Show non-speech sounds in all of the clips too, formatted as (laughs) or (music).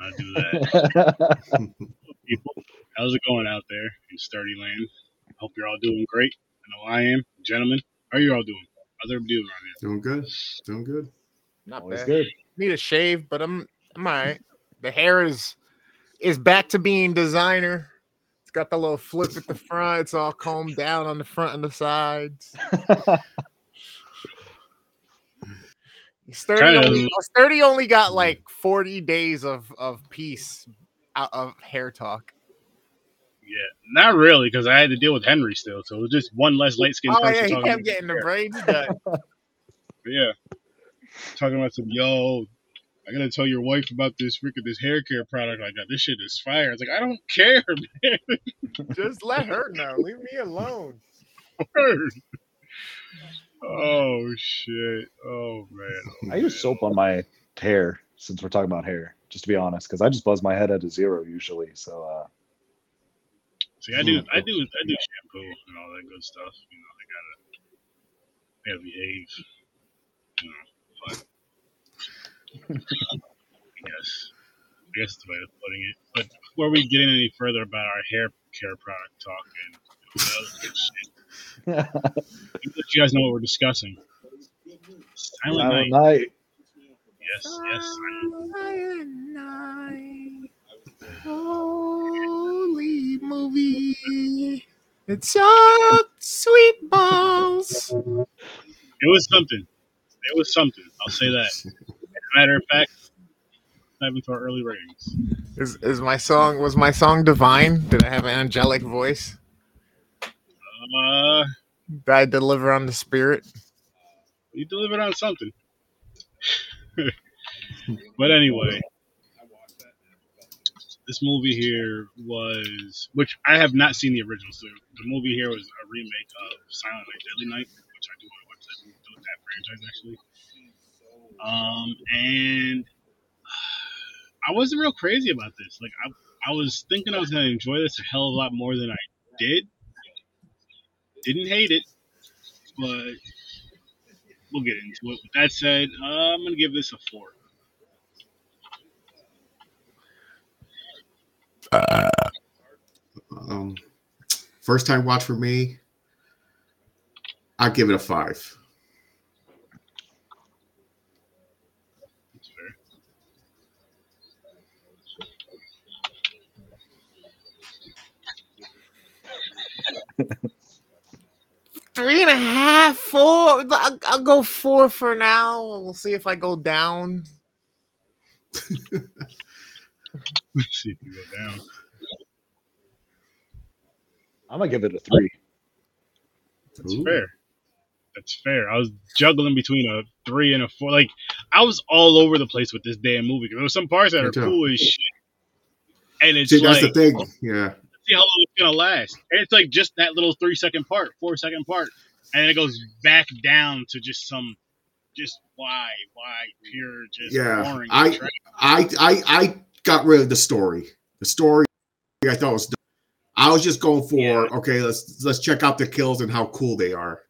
Let's not do that. (laughs) People, how's it going out there in Sturdy Land? Hope you're all doing great. I know I am. Gentlemen, how are you all doing? How's everybody doing around here? Doing good. Doing good. Not Always bad. good. Need a shave, but I'm I'm all right. The hair is is back to being designer. It's got the little flip at the front. It's all combed down on the front and the sides. (laughs) Sturdy only, Sturdy only got like 40 days of, of peace out of hair talk. Yeah, not really, because I had to deal with Henry still, so it was just one less light skinned Oh person yeah, he talking. kept getting the braids done. (laughs) Yeah. Talking about some, yo, I gotta tell your wife about this freaking this hair care product I got. This shit is fire. I was like, I don't care, (laughs) man. Just let her know. Leave me alone. (laughs) Word. Oh shit. Oh man. (laughs) I use soap on my hair since we're talking about hair, just to be honest, because I just buzz my head at a zero usually. So uh, See, I do, I do, I do shampoo and all that good stuff. You know, I gotta, I gotta behave. You know, but I guess, I guess the way of putting it. But before we get in any further about our hair care product talk and you know, you guys know what we're discussing. Silent Silent Night. Night. Yes, yes. Holy movie. It's a sweet balls. It was something. It was something. I'll say that. As a matter of fact, diving to our early ratings. Is is my song was my song divine? Did I have an angelic voice? Uh, Did I deliver on the spirit? you delivered on something. (laughs) but anyway, this movie here was, which I have not seen the original. So the movie here was a remake of Silent Night, Deadly Night, which I do want to watch that movie that franchise actually. Um, and I wasn't real crazy about this. Like I, I was thinking I was gonna enjoy this a hell of a lot more than I did. Didn't hate it, but we'll get into it. With that said, uh, I'm gonna give this a four. Um, first time watch for me. I give it a five. (laughs) That's fair. Three and a half, four. I'll, I'll go four for now. We'll see if I go down. (laughs) Let's see if we go down. I'm gonna give it a three. That's Ooh. fair. That's fair. I was juggling between a three and a four. Like I was all over the place with this damn movie. There were some parts that Me are too. cool as shit, and it's See, like that's the thing. Yeah. See how long it's gonna last. And it's like just that little three second part, four second part, and then it goes back down to just some, just why, why, pure, just Yeah. I-. I I I got rid of the story. The story I thought was. Done. I was just going for Yeah. okay. Let's let's check out the kills and how cool they are.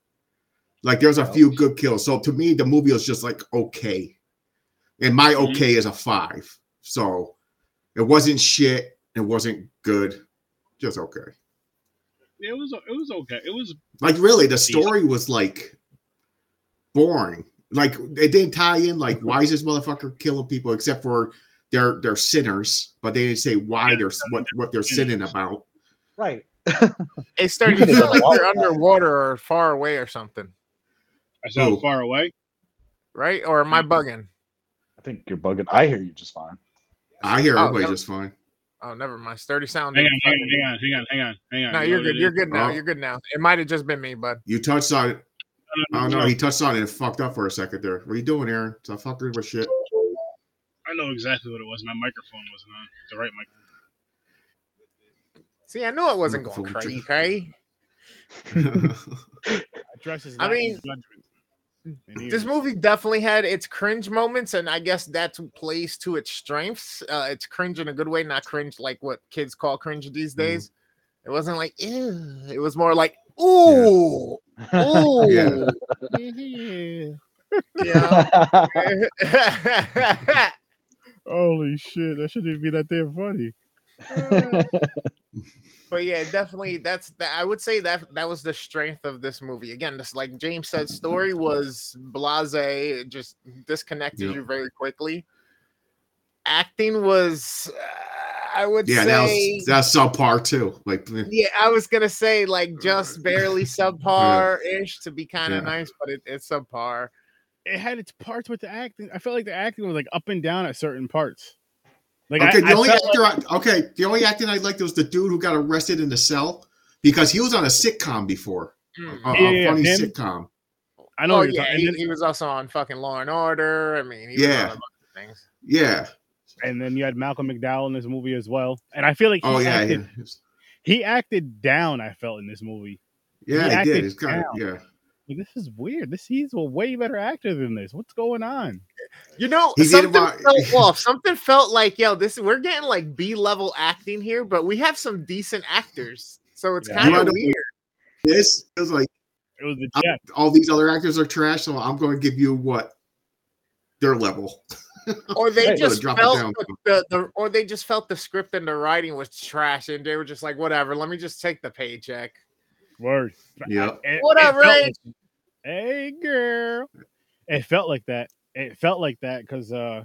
Like there's a few good kills. So to me, the movie was just like okay, and my Mhm. okay is a five. So it wasn't shit. It wasn't good. Just okay. it was, it was okay. It was Like really, the story was like boring. Like it didn't tie in. Like why is this motherfucker killing people? Except for they're they're sinners, but they didn't say why they're what what they're sinning about. Right. (laughs) It started you feel like they're underwater or far away or something, I sound Who? far away. right? Or am I bugging? I think you're bugging. I hear you just fine. I hear Oh, everybody no. just fine. Oh, never mind. Sturdy sound. Hang on, hang on, hang on, hang on, hang on, hang on. No, You you're good. You're good now. Oh. You're good now. It might have just been me, bud. You touched on it. Oh no, no, no. he touched on it and fucked up for a second there. What are you doing, Aaron? It's a fucker with shit. I know exactly what it was. My microphone wasn't on. The right mic. See, I knew it wasn't going Microphone (laughs) crazy. (laughs) addresses I mean, judgment. And This movie definitely had its cringe moments, and I guess that plays to its strengths. Uh, it's cringe in a good way, not cringe like what kids call cringe these Mm-hmm. days. It wasn't like ew. It was more like ooh, ooh, (laughs) Yeah. (laughs) yeah. Holy shit! That shouldn't even be that damn funny. (laughs) but yeah, definitely that's that. I would say that that was the strength of this movie. Again, just like James said, story was blase, it just disconnected Yeah. you very quickly. Acting was, uh, I would Yeah, that say, was that's subpar too. Like yeah, I was gonna say like just barely (laughs) subpar ish to be kind of Yeah. nice, but it, it's subpar. It had its parts with the acting. I felt like the acting was like up and down at certain parts. Like okay, I, the I only actor like- I, okay, the only acting I liked was the dude who got arrested in the cell because he was on a sitcom before. Mm. A, a Yeah, yeah, funny him? sitcom. I know. Oh yeah, talking- he, then, he was also on fucking Law and Order. I mean, he was Yeah. on a bunch of things. Yeah. and then you had Malcolm McDowell in this movie as well. And I feel like he Oh yeah, acted, yeah. he acted down. I felt in this movie. Yeah, He he acted did. It's kind of down. yeah. Like, this is weird. This he's a way better actor than this. What's going on? You know, He something about- (laughs) felt off. Something felt like, yo, this we're getting like B level acting here, but we have some decent actors, so it's Yeah. kind of know- weird. This is like It was the I'm- all these other actors are trash, so I'm going to give you what their level. (laughs) Or they Hey, just drop felt the, the, the, or they just felt the script and the writing was trash, and they were just like, whatever, let me just take the paycheck. Word. Yeah. It- What up, felt Ray? like- hey, girl. It felt like that. It felt like that because uh,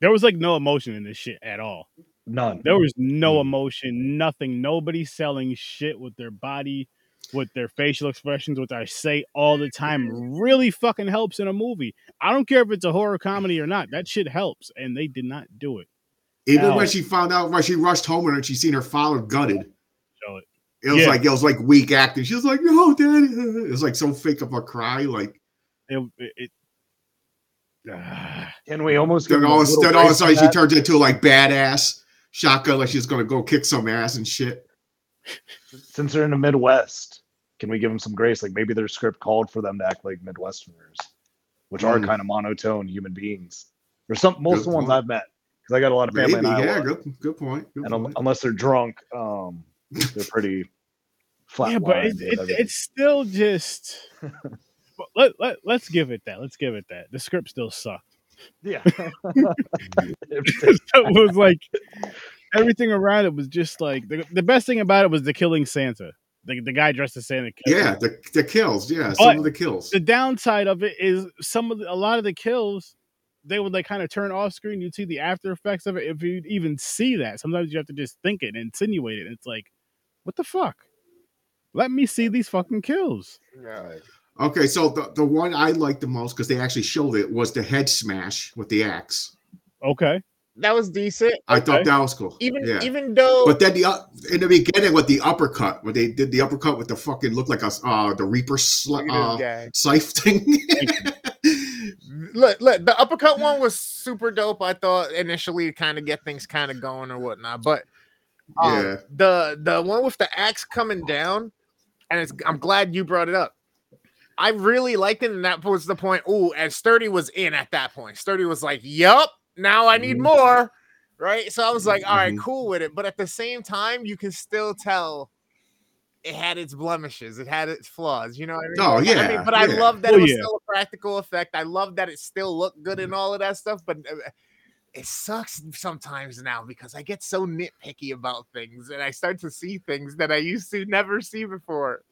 there was like no emotion in this shit at all. None. There was no emotion, nothing. Nobody selling shit with their body, with their facial expressions, which I say all the time really fucking helps in a movie. I don't care if it's a horror comedy or not. That shit helps, and they did not do it. Even Ow. when she found out when she rushed home and she seen her father gutted, Show it. it was Yeah. like it was like weak acting. She was like, "No, daddy," it was like so fake of a cry. Like It, it, it-. (sighs) Can we almost then all, a of a sudden, all of a sudden for she turns into like badass shotgun, like she's gonna go kick some ass and shit. Since they're in the Midwest, can we give them some grace? Like maybe their script called for them to act like Midwesterners, which are Mm. kind of monotone human beings. Or some most of Good the ones. I've met, because I got a lot of family Maybe, in Iowa, yeah, good, good point. Good and un- point. unless they're drunk, um, they're pretty flat. yeah, but it's, it's, it's still just. (laughs) let, let, let's give it that. Let's give it that. The script still sucked. yeah. (laughs) it was like everything around it was just like the, the best thing about it was the killing Santa. The, the guy dressed as Santa. killed Yeah, the, the kills. Yeah, But- some of the kills. the downside of it is some of the, a lot of the kills they would like kind of turn off screen. You'd see the after effects of it if you'd even see that. Sometimes you have to just think it and insinuate it. It's like, what the fuck? Let me see these fucking kills. Okay, so the, the one I liked the most because they actually showed it was the head smash with the axe. Okay. That was decent. I Okay. thought that was cool. Even yeah. even though But then the uh, in the beginning with the uppercut, where they did the uppercut with the fucking look like a uh, the Reaper sl- look uh, scythe thing. look, look, the uppercut one was super dope. I thought initially to kind of get things kind of going or whatnot, but (laughs) um, Yeah. the the one with the axe coming down, and it's I'm glad you brought it up. I really liked it, and that was the point. Ooh, and Sturdy was in at that point. Sturdy was like, "Yup, now I need Mhm. more." Right, so I was like, "All right, Mhm. cool with it," but at the same time, you can still tell it had its blemishes, it had its flaws. You know what I mean? Oh, I mean, yeah, but I love that Oh, it was yeah. still a practical effect. I love that it still looked good and all of that stuff, but. It sucks sometimes now because I get so nitpicky about things and I start to see things that I used to never see before.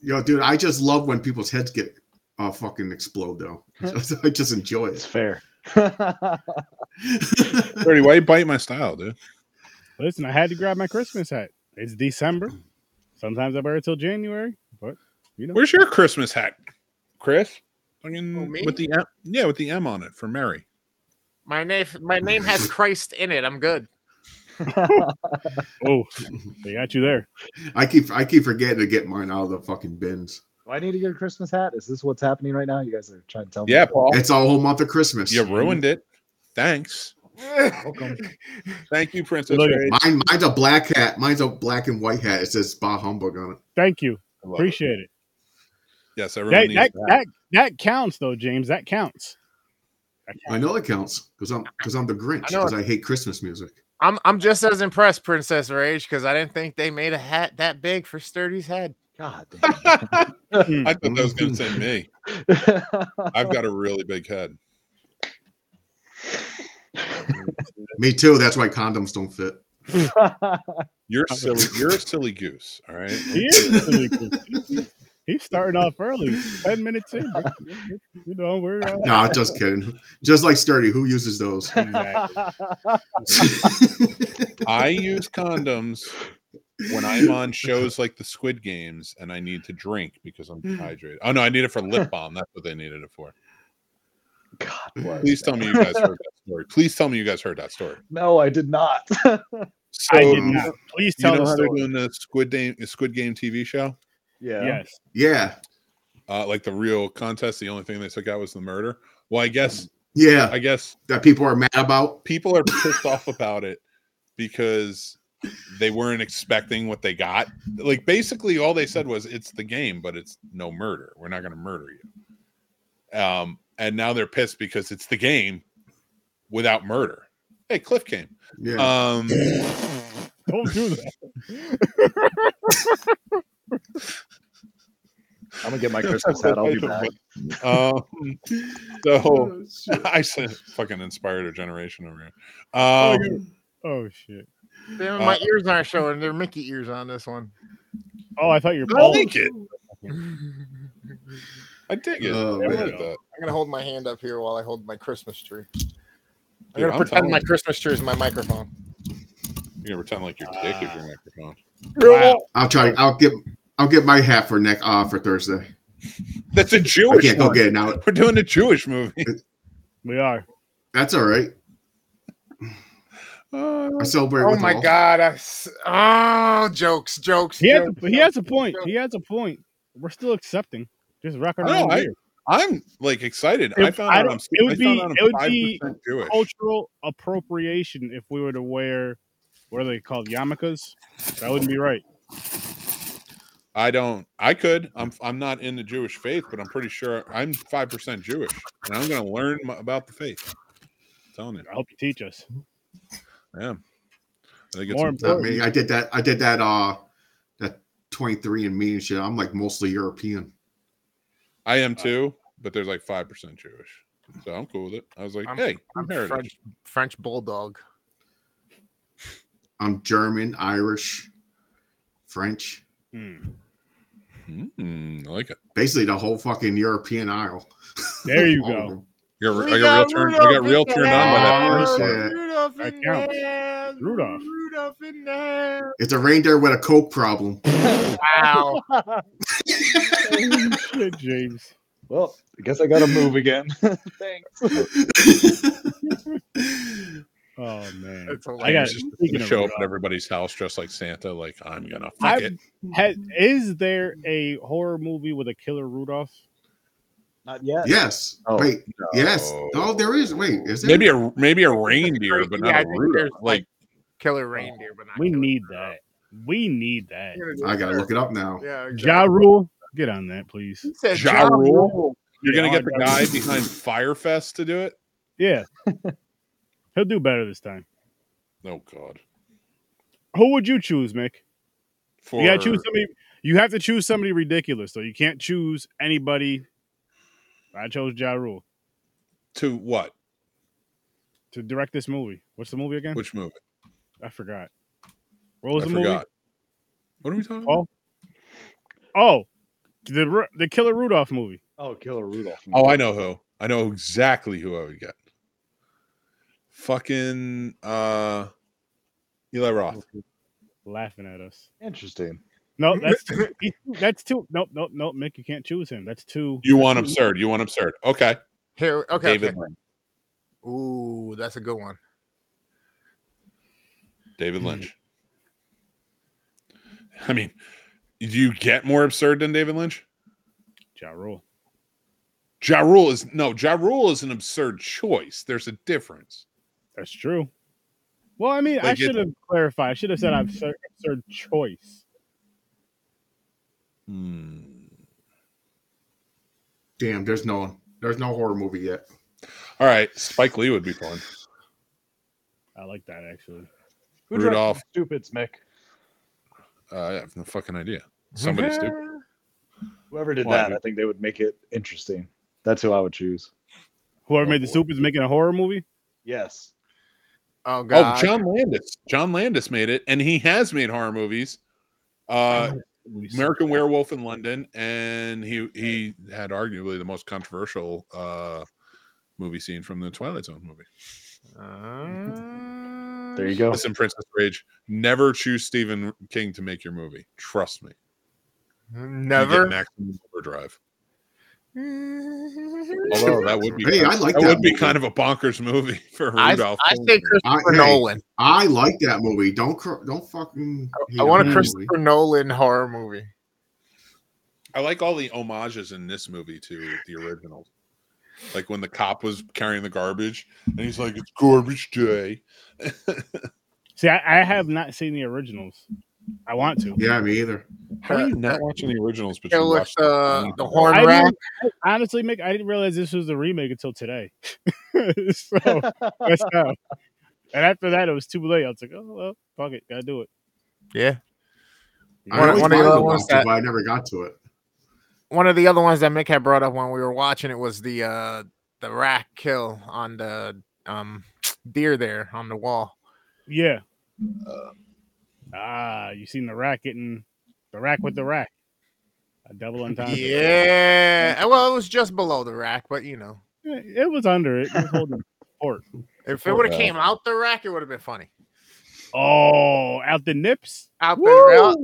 Yo, dude, I just love when people's heads get uh, fucking explode though. (laughs) (laughs) I just enjoy it. it's fair. (laughs) Dirty, why you bite my style, dude? Listen, I had to grab my Christmas hat. It's December. Sometimes I wear it till January, but you know. Where's your Christmas hat, Chris? Fucking Oh, me? with the M, yeah, with the M on it for Mary. My name, my name has (laughs) Christ in it. I'm good. Oh, they got you there. I keep I keep forgetting to get mine out of the fucking bins. Do I need to get a Christmas hat? Is this what's happening right now? You guys are trying to tell me. Yeah, Paul, It's a whole month of Christmas. you ruined it. Thanks, Welcome. thank you, Princess. Look. Mine, mine's a black hat. Mine's a black and white hat. It says Bah Humbug on it. Thank you. I love it. Appreciate it. Yes, everyone That, that, that. that, that counts, though, James. That counts. That. I know it counts because I'm because I'm the Grinch because I hate Christmas music. I'm I'm just as impressed, Princess Rage, because I didn't think they made a hat that big for Sturdy's head. God (laughs) Mm. I thought that was going to say me. I've got a really big head. (laughs) Me too. That's why condoms don't fit. You're silly. You're a silly goose. All right. He is really good. (laughs) He's starting off early. Ten minutes in. You know, we're uh, No, just kidding. Just like sturdy. Who uses those? (laughs) exactly. I use condoms when I'm on shows like the Squid Games and I need to drink because I'm dehydrated. Oh no, I need it for lip balm. That's what they needed it for. God bless. Please tell me you guys heard that story. Please tell me you guys heard that story. No, I did not. So, I did not. Please You know the how they're doing the Squid Game Squid Game TV show? Yeah. Yes. yeah. Uh, like the real contest, the only thing they took out was the murder. Well, I guess Yeah. I guess That people are mad about. people are pissed off about it because they weren't expecting what they got. Like basically all they said was it's the game, but it's no murder. We're not going to murder you. Um and now they're pissed because it's the game without murder. Hey, Cliff came. Yeah. Um Don't do that. (laughs) I'm gonna get my (laughs) Christmas hat. I'll be back. um so (laughs) I said fucking inspired a generation over here. Um Oh shit. Damn, Uh, my ears aren't showing. They're Mickey ears on this one. Oh, I thought you were I bald. like it. I dig it. Oh, I like that. I'm gonna hold my hand up here while I hold my Christmas tree. I'm Dude, gonna I'm pretend my you. Christmas tree is my microphone. You're gonna pretend like your dick is your microphone. Wow. I'll try. I'll get. I'll get my hat for next. Uh, for Thursday. That's a I Jewish can't go get it now. We're doing a Jewish movie. We are. That's all right. Uh, I celebrate. Oh with my all. god! I s oh, jokes, jokes. He has, a, he has a point. jokes. He has a point. We're still accepting. Just rocking I know, around I. I'm like excited. I found I out I'm, it would be- it would be Jewish. Cultural appropriation if we were to wear what are they called? Yarmulkes? That wouldn't be right. I don't. I could. I'm. I'm not in the Jewish faith, but I'm pretty sure I'm five percent Jewish, and I'm going to learn m- about the faith. I'm telling you, I hope you teach us. I am. I think it's More important. Not me. I did that. I did that. Uh, that twenty three and me and shit. I'm like mostly European. I am too, but there's like five percent Jewish, so I'm cool with it. I was like, I'm- hey, I'm I'm heritage. French, French bulldog. I'm German, Irish, French. Hmm. Mm, I like it. Basically, the whole fucking European aisle. There you (laughs) All of go. You're, We I got real got turned. I got real turned on by that. First Rudolph That in counts. there. Rudolph. Rudolph in there. It's a reindeer with a coke problem. (laughs) Wow. Shit, James. Well, I guess I gotta move again. (laughs) Thanks. Oh man. That's I got hilarious. Just speaking to show up at everybody's house dressed like Santa. Like I'm gonna fuck I've- it. ha- is there mm-hmm. a horror movie with a killer Rudolph? Not yet. yes. Oh, Wait. Yes. Oh, there is. Wait. Is there? Maybe a maybe a reindeer, but not Yeah, I a think Rudolph. there's, Like Killer reindeer, but not We need Rudolph. that. We need that. I gotta look it up now. Yeah. Ja Rule, get on that, please. He said Ja Ja Rule? Rule. you're gonna get the guy behind Fyre Fest to do it. Yeah. (laughs) He'll do better this time. Oh God. Who would you choose, Mick? For You gotta choose somebody. You have to choose somebody ridiculous, though. You can't choose anybody. I chose Ja Rule to what? to direct this movie. What's the movie again? Which movie? I forgot. What was I the movie? What are we talking Oh. about? Oh, the the Killer Rudolph movie. Oh, Killer Rudolph. Oh, I know who. I know exactly who I would get. Fucking uh Eli Roth. Laughing at us. Interesting. No, (laughs) that's too, he- that's too. Nope, nope, nope. Mick, you can't choose him. That's too. You want absurd. You want absurd. Okay. Here, okay. David okay. Lynch. Ooh, that's a good one. David Lynch. I mean, do you get more absurd than David Lynch? Ja Rule. Ja Rule is no, Ja Rule is an absurd choice. There's a difference. That's true. Well, I mean, I Like it- should have clarified. I should have said absurd, absurd choice. Hmm. Damn. There's no. There's no horror movie yet. All right, Spike Lee would be fun. I like that actually. Who directed Rudolph. Stupids, Mick. Uh, I have no fucking idea. Somebody stupid. (laughs) Whoever did Why, that, dude? I think they would make it interesting. That's who I would choose. Whoever Oh, made the boy. soup is making a horror movie. Yes. Oh god. Oh, John Landis. John Landis made it, and he has made horror movies. Uh, American Werewolf in London, and he he had arguably the most controversial uh, movie scene from the Twilight Zone movie. Uh, There you go. Listen, Princess Rage, never choose Stephen King to make your movie. Trust me. You get Never. maximum overdrive. Although that would be Hey, I like that, that would be kind of a bonkers movie (laughs) for Rudolph. I Goldberg. say Christopher I- hey, Nolan. I like that movie. Don't don't fucking. hate I want a Christopher movie. Nolan horror movie. I like all the homages in this movie to the originals. Like when the cop was carrying the garbage and he's like, It's garbage day. (laughs) See, I, I have not seen the originals. I want to. Yeah, me either. How are you not watching the originals, but you with watched the, the horn I rat. didn't- honestly, Mick, I didn't realize this was the remake until today. (laughs) so that's how. And after that, it was too late. I was like, oh well, fuck it, gotta do it. Yeah. I One- always one of the other ones watch it, that- but I never got to it. One of the other ones that Mick had brought up when we were watching it was the uh the rack kill on the um (tsk) deer there on the wall. Yeah. Ah, you seen the rack getting the rack with the rack. A double entendre. Yeah. Well, it was just below the rack, but you know, Eh, It was under it. It was holding (laughs) support. if it would have came out the rack, it would have been funny. Oh, out the nips. Out the rack.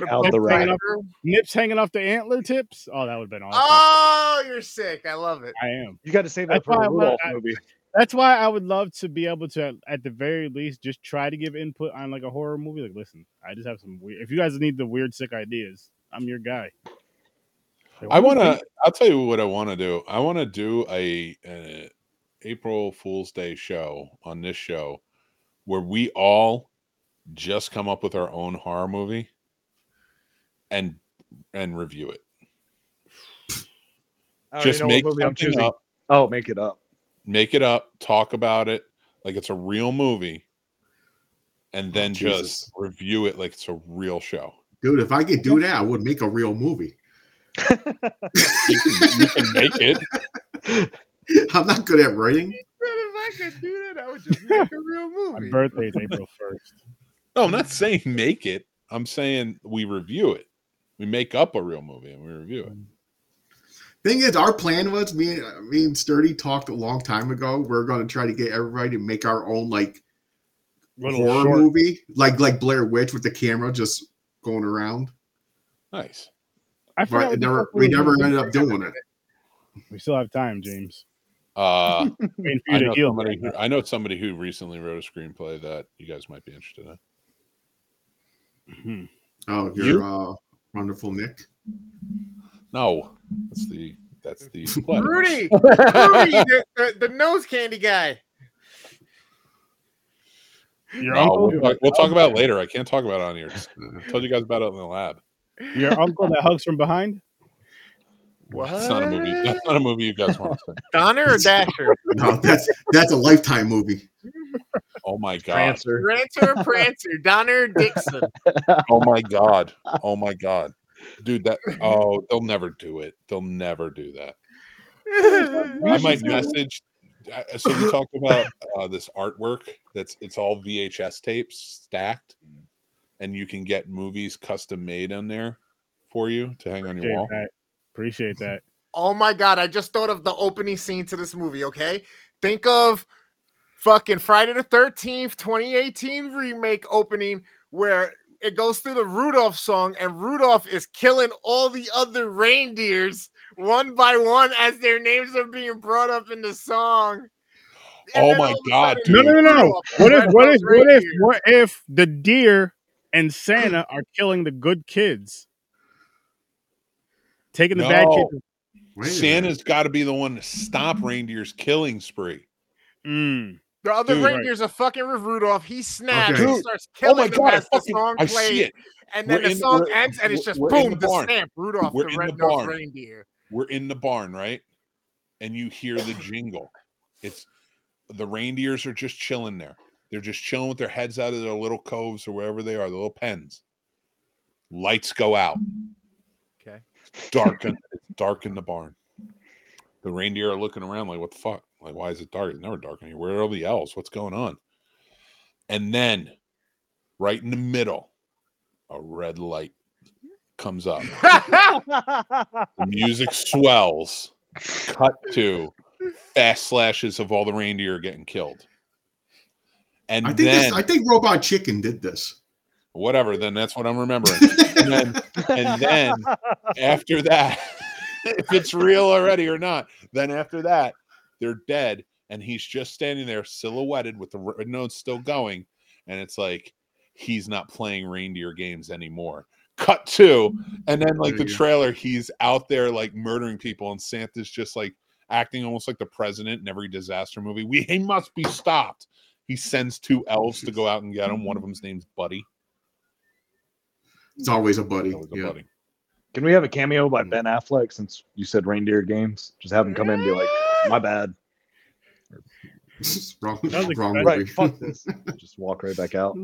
Rack out the rack. hanging up- Nips hanging off the antler tips. Oh, that would have been awesome. Oh, you're sick. I love it. I am. You got to save that That's for why a I'm not- Rudolph I- movie. That's why I would love to be able to, at the very least, just try to give input on like a horror movie. Like, listen, I just have some weird. If you guys need the weird, sick ideas, I'm your guy. Like, I want to. think? I'll tell you what I want to do. I want to do a, a April Fool's Day show on this show where we all just come up with our own horror movie and and review it. Just make movie I'm something choosing. up, Oh, make it up. Make it up, talk about it like it's a real movie, and oh, then just review it like it's a real show. Dude, if I could do that, I would make a real movie. You can, you can make it. (laughs) I'm not good at writing. If I could do that, I would just make a real (laughs) My movie. birthday is April first. No, I'm not saying make it. I'm saying we review it. We make up a real movie and we review it. Mm. Thing is, our plan was me and me and Sturdy talked a long time ago. We're going to try to get everybody to make our own like Little horror short. movie, like like Blair Witch with the camera just going around. Nice. I forgot But what never, we never ended up doing it. We still have time, James. Uh, (laughs) Waiting for I you know to heal. somebody who. I know somebody who recently wrote a screenplay that you guys might be interested in. Mhm. Oh, you're You? uh, wonderful, Nick. No, that's the that's the. (laughs) Rudy, (laughs) Rudy, the, the, the nose candy guy. Your No, uncle, we'll, talk, we'll talk about it later. I can't talk about it on here. I told you guys about it in the lab. your (laughs) uncle that hugs from behind. What? That's not a movie. That's not a movie you guys want to see. Donner or Dasher? No, that's that's a lifetime movie. Oh my god. Prancer. Prancer or Prancer? Donner or Dixon? Oh my god. Oh my god. Dude, that (laughs) oh, they'll never do it. They'll never do that. (laughs) I might message. uh, So we talked about uh, this artwork. That's it's all VHS tapes stacked, and you can get movies custom made on there for you to hang on your wall. that. Appreciate that. Oh my god, I just thought of the opening scene to this movie, okay? Think of fucking Friday the 13th, 2018 remake opening where it goes through the Rudolph song and Rudolph is killing all the other reindeers one by one as their names are being brought up in the song. And Oh my all of a God, sudden, No, no, no, no. What if, what if, what if, what if the deer and (clears throat) Santa are killing the good kids, taking the bad kids? Wait. Santa's got to be the one to stop reindeer's killing spree. Mm. The other Dude. reindeers are fucking with Rudolph. He snaps. Okay. He Dude. starts Oh killing my them god! I, as the fucking, song I plays. see it. And then We're the song we're- ends, and it's just boom, the the, stamp, Rudolph We're the in the red-nosed barn. reindeer. We're in the barn, right? And you hear the jingle. It's the reindeers are just chilling there. They're just chilling with their heads out of their little coves or wherever they are, the little pens. Lights go out. Okay. Dark in, dark in the barn. The reindeer are looking around like, what the fuck? Like, why is it dark? It's never dark in here. Where are all the elves? What's going on? And then, right in the middle, a red light comes up. The music swells. Cut to fast slashes of all the reindeer getting killed. And I think then this, I think Robot Chicken did this. whatever, then that's what I'm remembering. and then and then after that, (laughs) if it's real already or not, then after that, they're dead, and he's just standing there silhouetted with the red notes still going, and it's like he's not playing reindeer games anymore. Cut two, and then like the trailer, he's out there like murdering people, and Santa's just like acting almost like the president in every disaster movie. We he must be stopped. He sends two elves to go out and get him. One of them's name's Buddy. It's always a buddy. That was a Yeah. buddy. Can we have a cameo by mm. Ben Affleck since you said reindeer games? Just have him come in and be like, "My bad." (laughs) wrong, wrong. Right, fuck (laughs) this. Just walk right back out.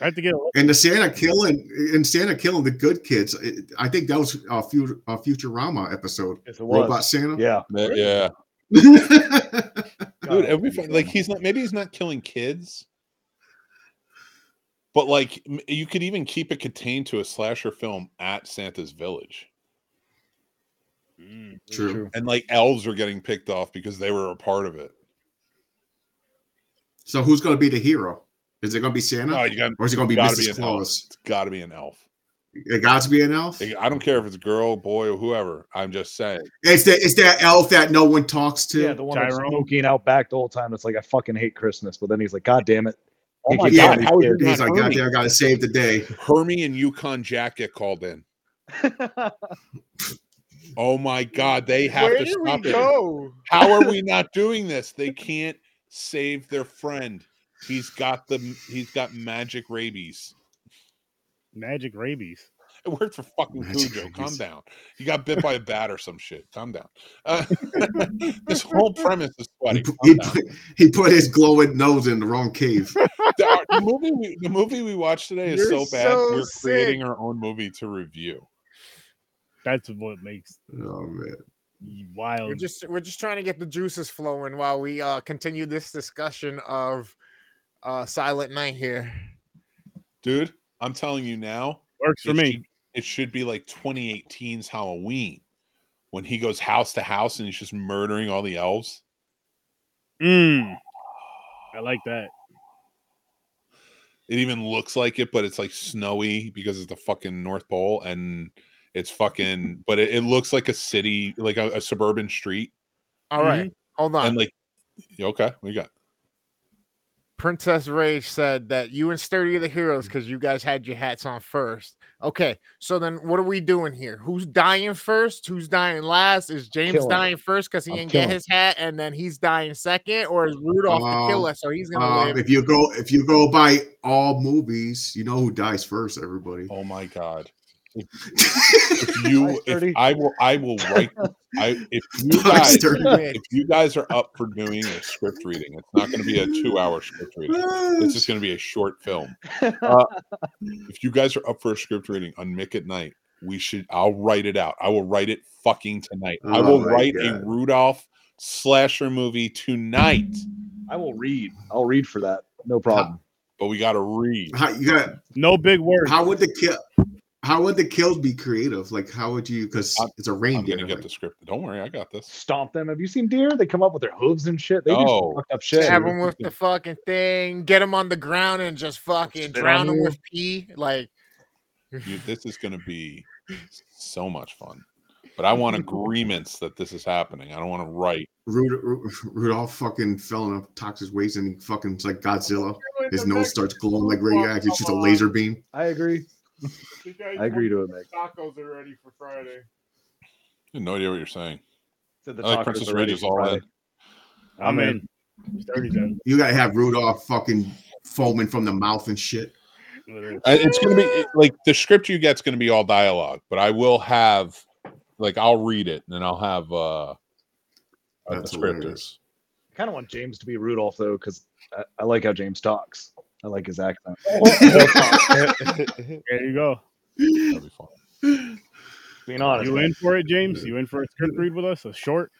I have to get a And the Santa killing and Santa killing the good kids. it- I think that was a, future, a Futurama episode. If it was, Robot Santa. yeah, That- yeah. (laughs) Dude, it'd be fun. like he's not maybe he's not killing kids. But like you could even keep it contained to a slasher film at Santa's village. Mm. True. And like elves are getting picked off because they were a part of it. So who's going to be the hero? Is it going to be Santa, No, you got or is it going to be gotta Mrs. be. Claus? it's gotta be an elf. It got to be an elf. I don't care if it's a girl, boy, or whoever. I'm just saying. It's that it's that elf that no one talks to. yeah, the one that's Tyrone. smoking out back the whole time. It's like I fucking hate Christmas, but then he's like, "God damn it!" Oh my Yeah, god, telling how these is kids. He's like, God damn, I got to save the day. Hermie and Yukon Jack get called in. (laughs) Oh my god, they have Where to did we stop it. go? How are we (laughs) not doing this? They can't save their friend. He's got the he's got magic rabies. magic rabies. It worked for fucking Magic Cujo. Calm down. You got bit by a bat or some shit. Calm down. Uh, (laughs) this (laughs) whole premise is He sweaty. put, Calm he, put, he put his glowing nose in the wrong cave. The, the movie we, the movie we watched today is You're so bad. so we're sick. creating our own movie to review. That's what makes Oh man. wild. We're just we're just trying to get the juices flowing while we uh continue this discussion of uh Silent Night here. Dude, I'm telling you now, Works for it me. should- it should be like 2018's Halloween when he goes house to house and he's just murdering all the elves. Mm. I like that. It even looks like it, but it's like snowy because it's the fucking North Pole and it's fucking, but it, it looks like a city, like a, a suburban street. All right, hold on. And like, okay, we got Princess Rage said that you and Sturdy are the heroes because you guys had your hats on first. Okay, so then what are we doing here? Who's dying first? Who's dying last? Is James Killing dying first because he I'm didn't get his hat, and then he's dying second, or is Rudolph the killer, so he's gonna Um, live? if you go if you go by all movies, you know who dies first. Everybody. Oh my god! If you, if I will, I will write. I if (laughs) you guys, if you guys are up for doing a script reading, it's not going to be a two-hour script reading. It's just going to be a short film. Uh, (laughs) if you guys are up for a script reading on Mick at Night, we should. I'll write it out. I will write it fucking tonight. I Oh will my write a Rudolph slasher movie tonight. I will read. I'll read for that. No problem. But we got to read. How, you got No big words. how would the kill? How would the kills be creative? Like how would you? Because I'm- it's a I'm reindeer. going to get like- the script. Don't worry, I got this. Stomp them. Have you seen deer? They come up with their hooves and shit. They do Oh. some fucked up shit. Have them with the fucking thing, get them on the ground, and just fucking drown them with pee. Like, You, this is going to be (laughs) so much fun. But I want agreements that this is happening. I don't want to write. Rud- Ru- Rudolph fucking fell in a toxic waste and he fucking it's like Godzilla. His nose starts glowing like radioactive. It's just a laser beam. I agree. I agree to it, Mick. Tacos are ready for Friday. I have no idea what you're saying. Said the I like Princess are ready Ridge is all in. I'm in. You gotta have Rudolph fucking foaming from the mouth and shit. Literally. It's going to be like the script you get's going to be all dialogue, but I will have like I'll read it and then I'll have uh a That's descriptors. hilarious. I kind of want James to be Rudolph though, because I, I like how James talks. I like his accent. (laughs) (laughs) There you go. That'll be fun. Being honest, You in for it, James? You in for a script read with us? A short?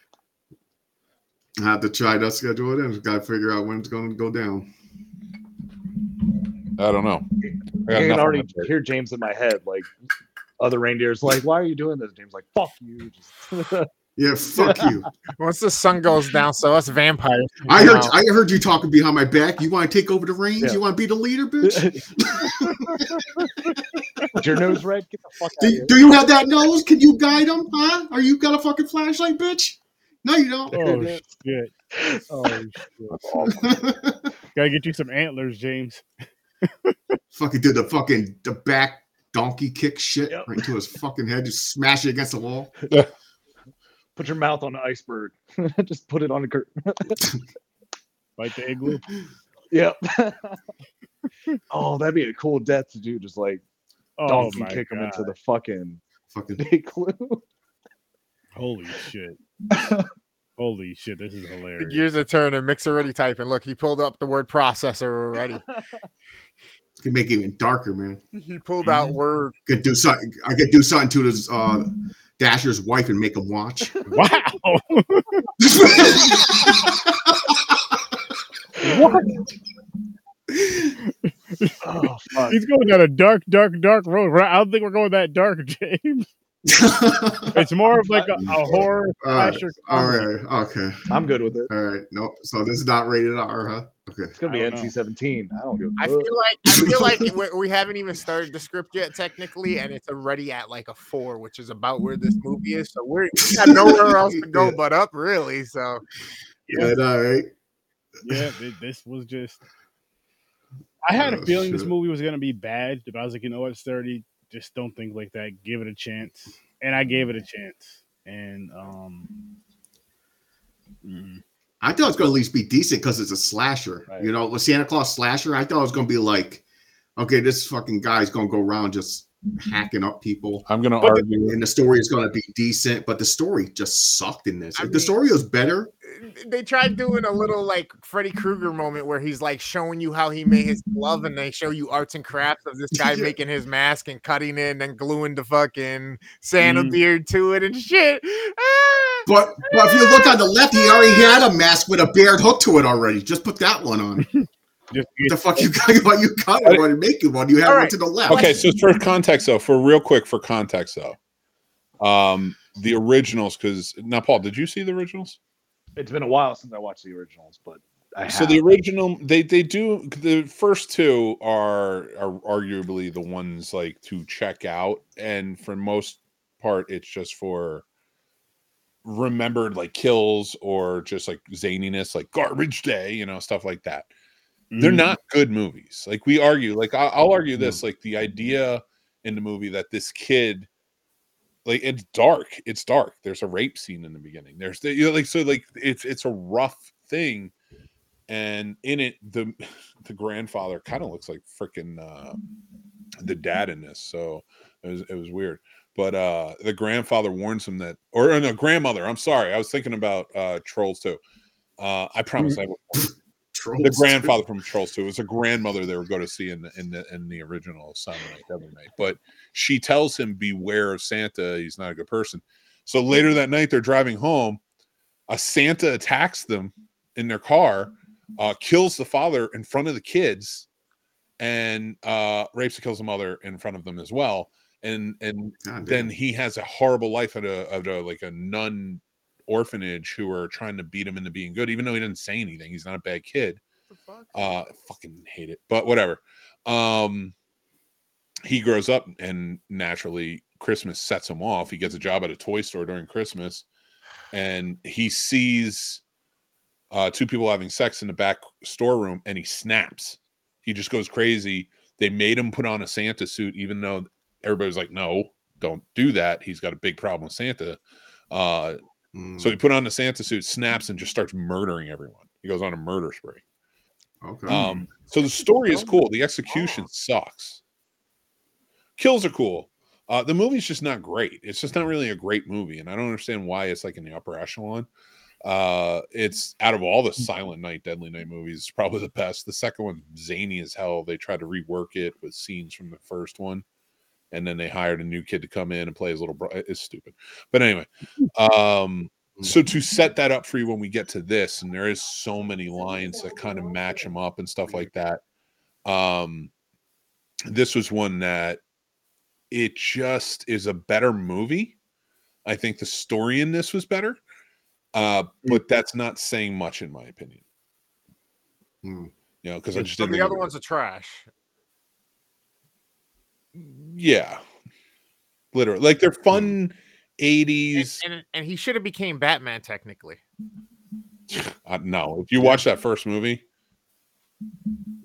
I have to try to schedule it and gotta figure out when it's gonna go down. I don't know. I I can already hear James in my head, like other reindeers, like, "Why are you doing this?" James like, "Fuck you." (laughs) Just Yeah, fuck (laughs) you. Once the sun goes down, so us vampires. I heard out. I heard you talking behind my back. You want to take over the reins? Yeah. You want to be the leader, bitch? (laughs) Your nose red? Get the fuck out Do, of here. do you have that nose? Can you guide them? Huh? Are you got a fucking flashlight, bitch? No, you don't. Oh shit! Oh (laughs) shit! Gotta get you some antlers, James. fucking did the fucking the back donkey kick shit Yep. right into his fucking head, just smash it against the wall. Put your mouth on an iceberg. (laughs) Just put it on a curtain. (laughs) Bite the igloo. Yep. (laughs) oh, that'd be a cool death to do. Just like Oh donkey my kick him into the fucking Fucking big glue. Holy shit! Holy shit! This is The hilarious. gears are turning. Mick's already typing. Look, he pulled up the word processor already. can make it even darker, man. He pulled out word. Could do something. I could do something to this uh, Dasher's wife and make him watch. (laughs) Wow! (laughs) what? oh fuck. He's going down a dark, dark, dark road. I don't think we're going that dark, (laughs) James. It's more of like a, a horror All right, slasher. all comedy. right, okay, I'm good with it. all right. Nope. So this is not rated R, huh? Okay. It's gonna be I don't know. NC-17. I don't give I a feel like I (laughs) feel like we, we haven't even started the script yet, technically, and it's already at like a four, which is about where this movie is. So we're we got nowhere else to go Yeah. (laughs) but up, really. So Yeah, all right. Yeah, this was just. I had a Oh, feeling this movie was gonna be bad, but I was like, you know what, thirty. Just don't think like that. Give it a chance, and I gave it a chance. And um, mm, I thought it was going to at least be decent because it's a slasher. Right. You know, with Santa Claus slasher, I thought it was going to be like, okay, this fucking guy's going to go around just hacking up people. I'm gonna argue. And the story is going to be decent, but the story just sucked in this. I If the story was better, they tried doing a little like Freddy Krueger moment where he's like showing you how he made his glove, and they show you arts and crafts of this guy (laughs) Yeah. making his mask and cutting it and then gluing the fucking Santa Mhm. beard to it and shit. Ah! but but if you look on the left, he already had a mask with a bared hook to it already. Just put that one on. (laughs) just What the fuck you got? (laughs) What you got already making one? You had All one to the left. Okay, so for context though, for real quick for context though, um, the originals because now Paul, did you see the originals? It's been a while since I watched the originals, but I So the original, they they do the first two are are arguably the ones like to check out, and for most part, it's just for remembered like kills or just like zaniness, like garbage day, you know, stuff like that. They're Mhm. not good movies. Like we argue, like I'll, I'll argue this, like the idea in the movie that this kid, like it's dark. It's dark. There's a rape scene in the beginning. There's the, you know, like so like it's it's a rough thing, and in it the (laughs) the grandfather kind of looks like freaking uh, the dad in this. So it was it was weird. But uh the grandfather warns him that, or no, grandmother. I'm sorry, I was thinking about uh Trolls 2. Uh, I promise I will Trolls. the (laughs) grandfather from Trolls 2. It was a grandmother they were going to see in the in the in the original Silent Night. But she tells him beware of Santa. He's not a good person. So later that night they're driving home. A Santa attacks them in their car, uh, kills the father in front of the kids, and uh, rapes and kills the mother in front of them as well. And and God damn. then he has a horrible life at a, at a like a nun orphanage who are trying to beat him into being good, even though he didn't say anything. He's not a bad kid. Uh fucking hate it. But whatever. Um he grows up and naturally Christmas sets him off. He gets a job at a toy store during Christmas and he sees uh two people having sex in the back storeroom and he snaps. He just goes crazy. They made him put on a Santa suit even though everybody's like, no, don't do that. He's got a big problem with Santa. Uh, Mm, so he put on the Santa suit, snaps, and just starts murdering everyone. He goes on a murder spree. okay. Um, so the story is cool. The execution sucks. Kills are cool. Uh, the movie's just not great. It's just not really a great movie, and I don't understand why it's like in the upper echelon. Uh, it's out of all the Silent Night, Deadly Night movies, it's probably the best. The second one's zany as hell. They tried to rework it with scenes from the first one, and then they hired a new kid to come in and play his little bro. It's stupid, but anyway. Um, so to set that up for you when we get to this, and there is so many lines that kind of match them up and stuff like that. Um, this was one that it just is a better movie. I think the story in this was better, uh, but that's not saying much in my opinion. Hmm. You know, because I just the other ones are trash. Yeah, literally, like they're fun And, '80s. and, and he should have became Batman technically. Uh, no, if you watch that first movie,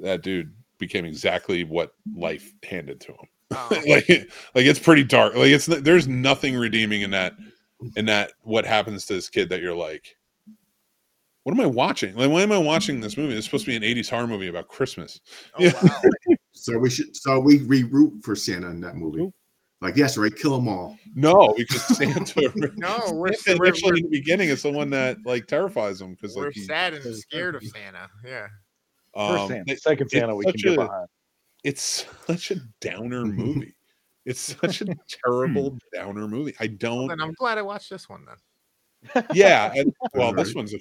that dude became exactly what life handed to him. Oh, (laughs) like, like it's pretty dark. Like it's there's nothing redeeming in that, in that what happens to this kid that you're like, what am I watching? Like, why am I watching this movie? It's supposed to be an '80s horror movie about Christmas. oh, wow. (laughs) So we should. So we re-root for Santa in that movie. Nope. Like yes, right? Kill them all. No, because Santa. (laughs) No, we're, Santa we're, initially we're, in the beginning is someone that like terrifies them because we're like he, sad and scared of Santa. Yeah. First um, Santa, second it's Santa, we can such get a- behind. it's such a downer (laughs) movie. It's such a terrible downer movie. I don't. then I'm glad I watched this one then. Yeah. and- (laughs) well, Alright. this one's. A,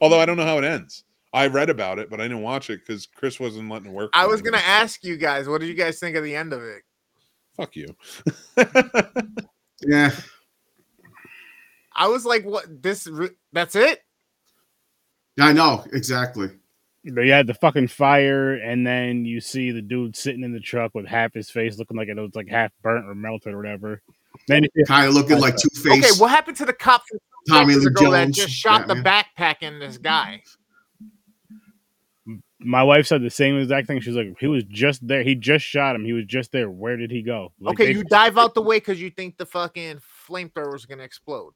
although I don't know how it ends. I read about it, but I didn't watch it because Chris wasn't letting it work. I was gonna ask you guys, what did you guys think of the end of it? Fuck you. Yeah. I was like, what? This? That's it? I know exactly. But you had the fucking fire, and then you see the dude sitting in the truck with half his face looking like it was like half burnt or melted or whatever. Then you Kind of looking like (laughs) Two Face. Okay, what happened to the cop from Tommy Lee ago that just shot the Batman. backpack in this guy? My wife said the same exact thing. She's like, he was just there. He just shot him. He was just there. Where did he go? Like, Okay, they- you dive out the way because you think the fucking flamethrower is gonna explode.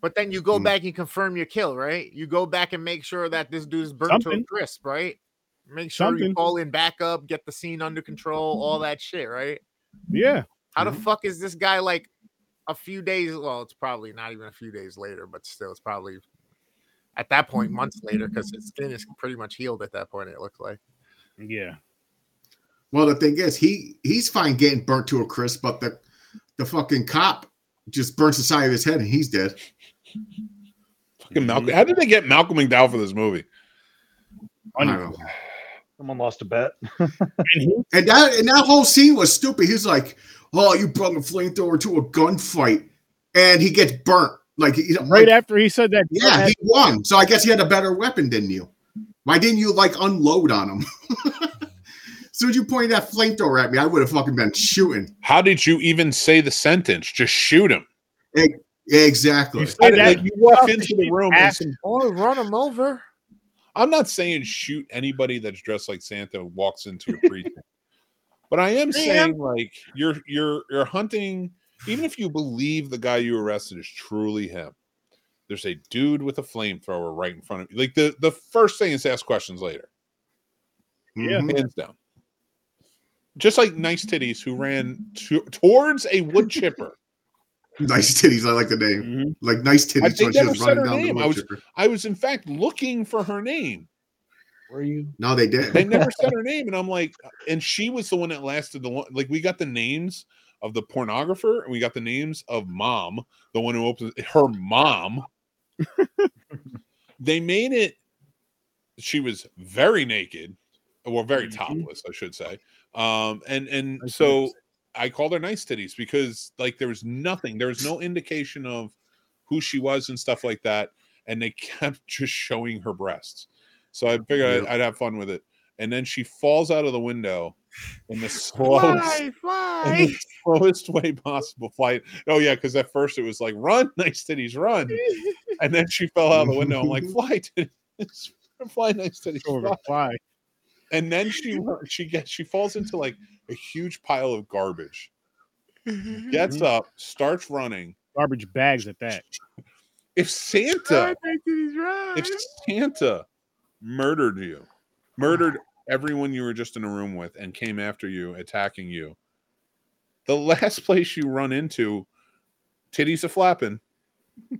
But then you go Hmm. back and confirm your kill, right? You go back and make sure that this dude's burnt to a crisp, right? Make sure you call in backup, get the scene under control, all that shit, right? yeah. How the Mhm. fuck is this guy like a few days? Well, it's probably not even a few days later, but still, it's probably at that point mm-hmm. months later because his skin is pretty much healed at that point. It looks like. Yeah. Well, the thing is, he he's fine getting burnt to a crisp, but the the fucking cop just burns the side of his head and he's dead. Fucking Malcolm. Mm-hmm. How did they get Malcolm McDowell for this movie? I don't know. Someone lost a bet. (laughs) And he- And that and that whole scene was stupid. He's like, "Oh, you brought a flamethrower to a gunfight," and he gets burnt. Like, you know, right like, after he said that, yeah, he won. So I guess he had a better weapon than you. Why didn't you like unload on him? as soon as you pointed that flamethrower at me, I would have fucking been shooting. How did you even say the sentence? Just shoot him. Yeah, exactly. You I say did- that, like, you walk into the street, room and ask- some Oh, run him over. I'm not saying shoot anybody that's dressed like Santa walks into a precinct, but I am saying like you're you're you're hunting. Even if you believe the guy you arrested is truly him, there's a dude with a flamethrower right in front of you. Like the the first thing is ask questions later, Yeah. Mhm. hands down. Just like nice titties who ran to, towards a wood chipper. (laughs) Nice titties. I like the name. Mhm. Like nice titties. they when she was said running her down the name. I wood was- chipper. I was in fact looking for her name. Were you? No, they did. they never (laughs) said her name and i'm like and she was the one that lasted the one like we got the names of the pornographer and we got the names of mom the one who opens her mom. (laughs) They made it she was very naked or very Mhm. topless i should say. Um and and I so i called her nice titties because like there was nothing there was no indication of who she was and stuff like that and they (laughs) kept just showing her breasts. So i figured I'd, I'd have fun with it. And then she falls out of the window in the slowest Fly, (laughs) in the (laughs) slowest way possible flight oh yeah because at first it was like run (laughs) nice titties run (laughs) and then she fell out of the window i'm like fly titties fly nice titties fly. fly. and then she she gets she falls into like a huge pile of garbage gets Mhm. up starts running Garbage bags at that. if santa if santa murdered you murdered (sighs) everyone you were just in a room with and came after you attacking you the last (laughs) place you run into titties a flapping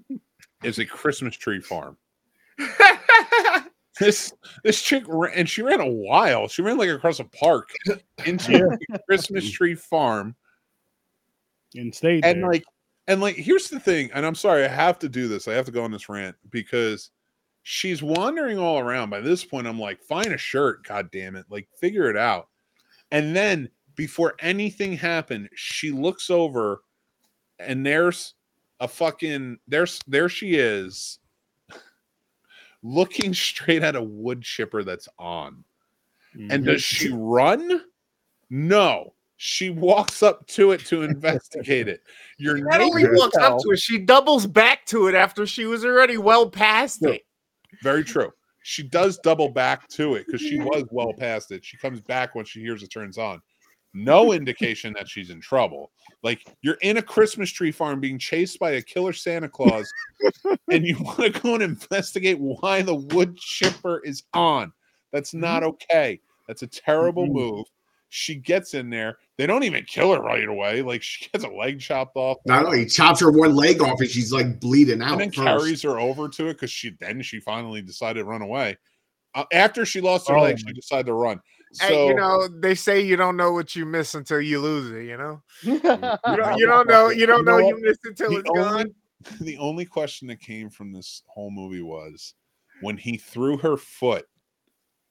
(laughs) is a christmas tree farm (laughs) this this chick ran, and she ran a while she ran like across a park into a christmas tree farm And stayed and there. like and like here's the thing and i'm sorry i have to do this i have to go on this rant because she's wandering all around. By this point, I'm like, find a shirt, god damn it. Like, figure it out. And then before anything happened, she looks over and there's a fucking there's there she is looking (laughs) straight at a wood chipper that's on. And does she run? No. She walks up to it to investigate it. You're Not only walks up to it, she doubles back to it after she was already well past Yeah. it. Very true. She does double back to it because she was well past it. She comes back when she hears it turns on. No indication that she's in trouble. Like you're in a Christmas tree farm being chased by a killer Santa Claus, (laughs) and you want to go and investigate why the wood chipper is on. That's not okay. That's a terrible Mhm. move. She gets in there. They don't even kill her right away. Like she gets a leg chopped off. Not only chops her one leg off and she's like bleeding out. and then first. carries her over to it because she then she finally decided to run away. Uh, after she lost her Oh leg, she decided to run. So Hey, you know, they say you don't know what you miss until you lose it, you know? (laughs) (laughs) You don't, you don't know you don't You know know you miss it till the it's only, gone. (laughs) the only question that came from this whole movie was when he threw her foot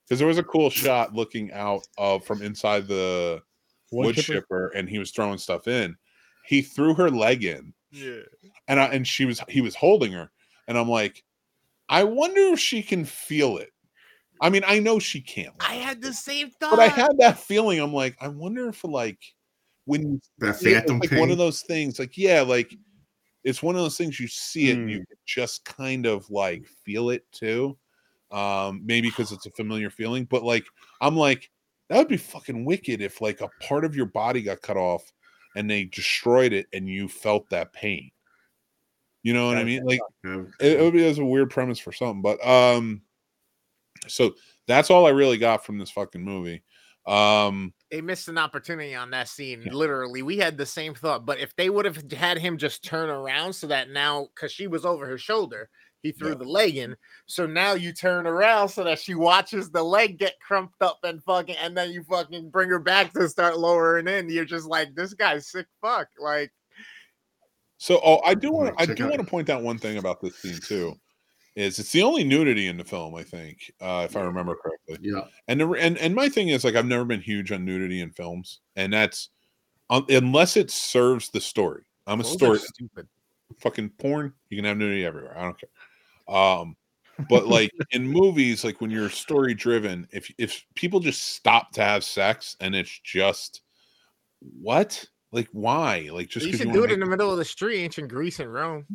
because there was a cool shot looking out of from inside the Wood wood chipper? chipper and he was throwing stuff in. He threw her leg in Yeah. and I, and she was he was holding her and I'm like, I wonder if she can feel it. I mean, I know she can't, I had the same thought. but I had that feeling. I'm like, I wonder if like when that phantom it's like pain. one of those things, like yeah, like it's one of those things you see it and Hmm. you just kind of like feel it too. Um, maybe because it's a familiar feeling, but like I'm like, that would be fucking wicked if like a part of your body got cut off and they destroyed it and you felt that pain. You know what I mean? Like Yeah. it, it would be as a weird premise for something, but um, so that's all I really got from this fucking movie. Um, they missed an opportunity on that scene. Yeah. Literally, we had the same thought. But if they would have had him just turn around so that now, because she was over her shoulder, he threw Yeah. the leg in. So now you turn around so that she watches the leg get crumped up and fucking, and then you fucking bring her back to start lowering in. You're just like, this guy's sick fuck. Like, So, oh, I do want I do want to point out one thing about this scene too, is it's the only nudity in the film, I think, uh, if I remember correctly. Yeah. And the, and and my thing is like I've never been huge on nudity in films, and that's um, unless it serves the story. I'm a those story stupid. fucking porn. You can have nudity everywhere. I don't care. Um, but like (laughs) in movies, like when you're story driven, if if people just stop to have sex and it's just what like why like just You should do it in the middle of the street, ancient Greece and Rome.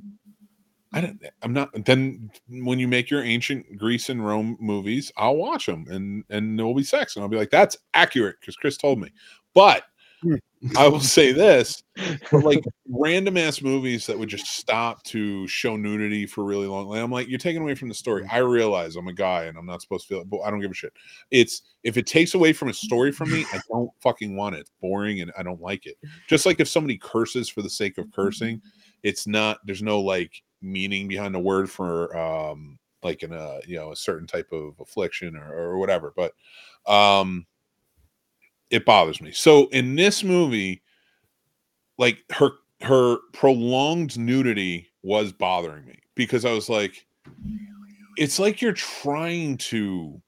I don't. I'm not. Then when you make your ancient Greece and Rome movies, I'll watch them, and and there will be sex, and I'll be like, that's accurate because Chris told me. But hmm. I will say this: for like (laughs) random ass movies that would just stop to show nudity for really long. Like, I'm like, you're taking away from the story. Hmm. I realize I'm a guy and I'm not supposed to feel it, but I don't give a shit. It's if it takes away from a story from me, I don't fucking want it. It's boring and I don't like it. Just like if somebody curses for the sake of hmm. cursing, it's not. There's no like meaning behind a word for um like in a you know a certain type of affliction or, or whatever. But um it bothers me. So in this movie, like her her prolonged nudity was bothering me because I was like, it's like you're trying to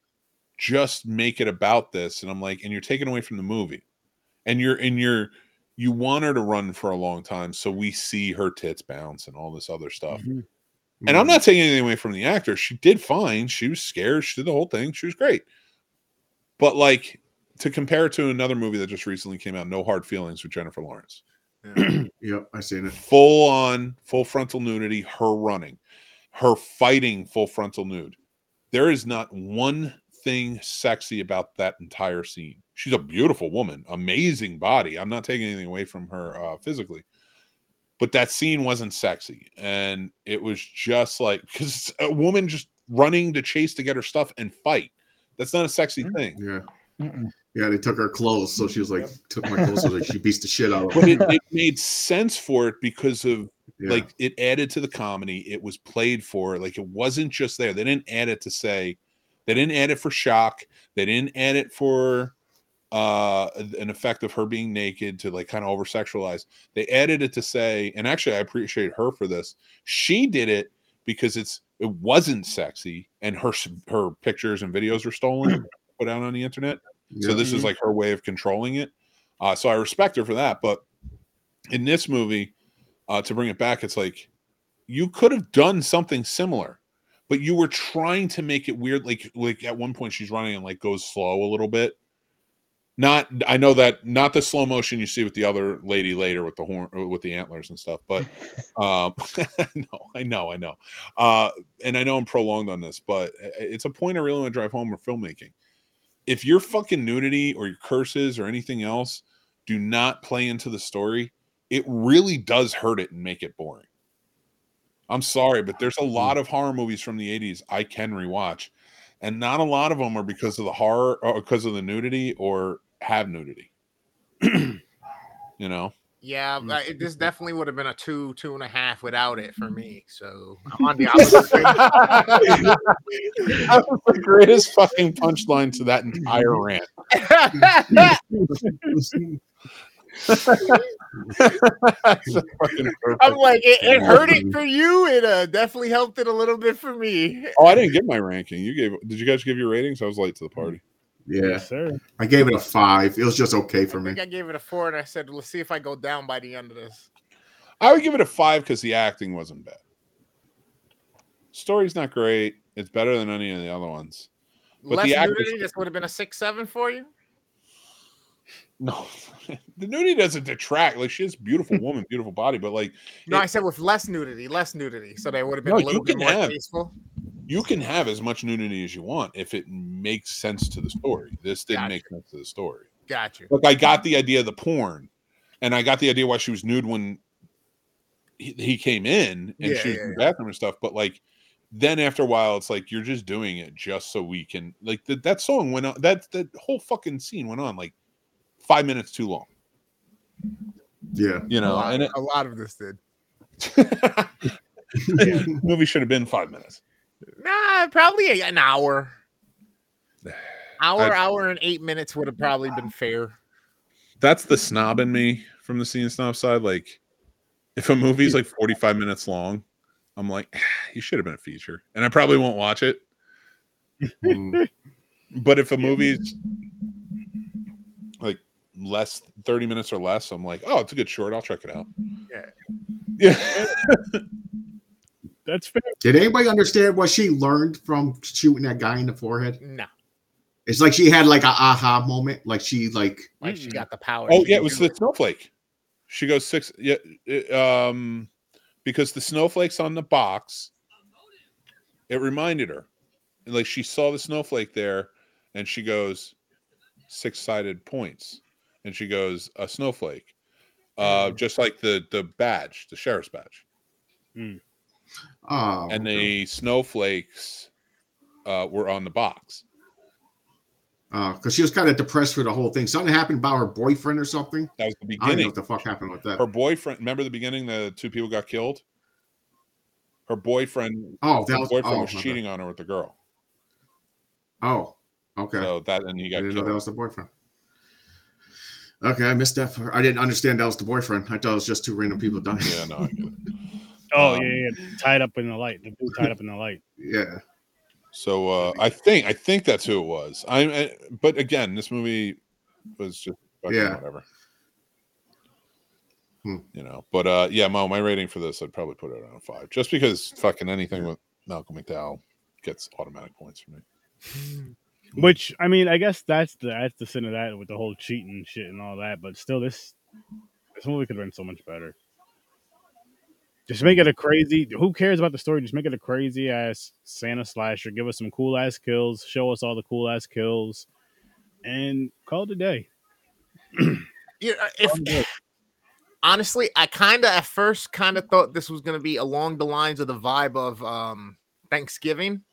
just make it about this, and I'm like, and you're taking away from the movie, and you're and you're you want her to run for a long time, so we see her tits bounce and all this other stuff. Mm-hmm. And I'm not taking anything away from the actor. She did fine. She was scared. She did the whole thing. She was great. But like to compare it to another movie that just recently came out, No Hard Feelings with Jennifer Lawrence. (clears throat) Yep, I seen it. Full on, full frontal nudity, her running, her fighting full frontal nude. There is not one thing sexy about that entire scene. She's a beautiful woman, amazing body. I'm not taking anything away from her uh, physically, but that scene wasn't sexy, and it was just like because a woman just running to chase to get her stuff and fight. That's not a sexy thing. Yeah. Mm-mm. Yeah, they took her clothes, so she was like, took my clothes, so like she beats the shit out of But it, it made sense for it because of Yeah. like it added to the comedy it was played for like it wasn't just there they didn't add it to say they didn't add it for shock they didn't add it for uh an effect of her being naked to like kind of over sexualize they added it to say and actually i appreciate her for this she did it because it's it wasn't sexy, and her her pictures and videos were stolen, (clears throat) put out on the internet. So this is like her way of controlling it. Uh, so I respect her for that. But in this movie, uh, to bring it back, it's like you could have done something similar, but you were trying to make it weird. Like like at one point she's running and like goes slow a little bit. Not I know that not the slow motion you see with the other lady later with the horn with the antlers and stuff, but (laughs) um (laughs) no, I know, I know. Uh and I know I'm prolonged on this, but uh, it's a point I really want to drive home with filmmaking if your fucking nudity or your curses or anything else do not play into the story, it really does hurt it and make it boring. I'm sorry, but there's a lot of horror movies from the 80s I can rewatch, and not a lot of them are because of the horror or because of the nudity or have nudity. (clears throat) you know, Yeah, Mm. but it, this definitely would have been a two, two and a half without it for me. So I'm on the (laughs) opposite. that was the greatest fucking punchline to that entire rant. That's a fucking perfect- I'm like, it, it hurt it for you. It uh, definitely helped it a little bit for me. Oh, I didn't get my ranking. You gave. Did you guys give your ratings? I was late to the party. Yeah. Yes, sir. I gave it a five. It was just okay for I me. think I gave it a four, and I said, let's see if I go down by the end of this. I would give it a five because the acting wasn't bad. Story's not great. It's better than any of the other ones. But Less the actors- nudity, this would have been a six, seven for you. No, (laughs) the nudity doesn't detract. Like she's a beautiful (laughs) woman, beautiful body, but like No, It- I said with less nudity, less nudity, so they would have been No, a little bit more have- tasteful. you can have as much nudity as you want if it makes sense to the story. This didn't Gotcha. make sense to the story. Got you. Look, I got the idea of the porn, and I got the idea why she was nude when he, he came in and Yeah, she was yeah, in the bathroom and stuff. But like, then after a while, it's like you're just doing it just so we can like that. That song went on. That that whole fucking scene went on like five minutes too long. Yeah. You a, know, lot, and it, a lot of this did. (laughs) movie should have been five minutes. Nah, probably an hour. Hour, I- hour, and eight minutes would have probably been fair. That's the snob in me from the scene snob side. Like, if a movie's like 45 minutes long, I'm like, you should have been a feature, and I probably won't watch it. Mm. But if a movie's like less 30 minutes or less, I'm like, oh, it's a good short. I'll check it out. Yeah. Yeah. (laughs) That's fair. Did anybody understand what she learned from shooting that guy in the forehead? No, It's like she had like a aha moment. Like she like like she got the power. oh, yeah. It was do the snowflake. She goes six. Yeah. it- um, because the snowflakes on the box, it reminded her. and Like she saw the snowflake there and she goes, six sided points. And she goes, a snowflake. Uh, just like the the badge, the sheriff's badge. oh and the snowflakes uh, were on the box. because she was kind of depressed for the whole thing. Something happened about her boyfriend or something. That was the I don't know beginning. what the fuck happened with that. Her boyfriend. Remember the beginning? The two people got killed. Her boyfriend. oh, that was boyfriend oh, was okay. cheating on her with the girl. Oh, okay. So that and he I got didn't know killed. that was the boyfriend. Okay, I missed that. part. I didn't understand that was the boyfriend. I thought it was just two random people dying. yeah, no, I get it. Oh Um, yeah, yeah, tied up in the light. The dude tied up in the light. Yeah. So uh, I think I think that's who it was. I, I but again, this movie was just fucking Yeah. whatever. Hmm. You know, but uh, yeah, Mo, my rating for this, I'd probably put it around five, just because fucking anything with Malcolm McDowell gets automatic points for me. (laughs) Which I mean, I guess that's the that's the sin of that with the whole cheating shit and all that. But still, this this movie could have been so much better. Just make it a crazy. Who cares about the story? Just make it a crazy ass Santa slasher. Give us some cool ass kills. Show us all the cool ass kills, and call it a day. (clears throat) You know, if honestly, I kind of at first kind of thought this was going to be along the lines of the vibe of um Thanksgiving,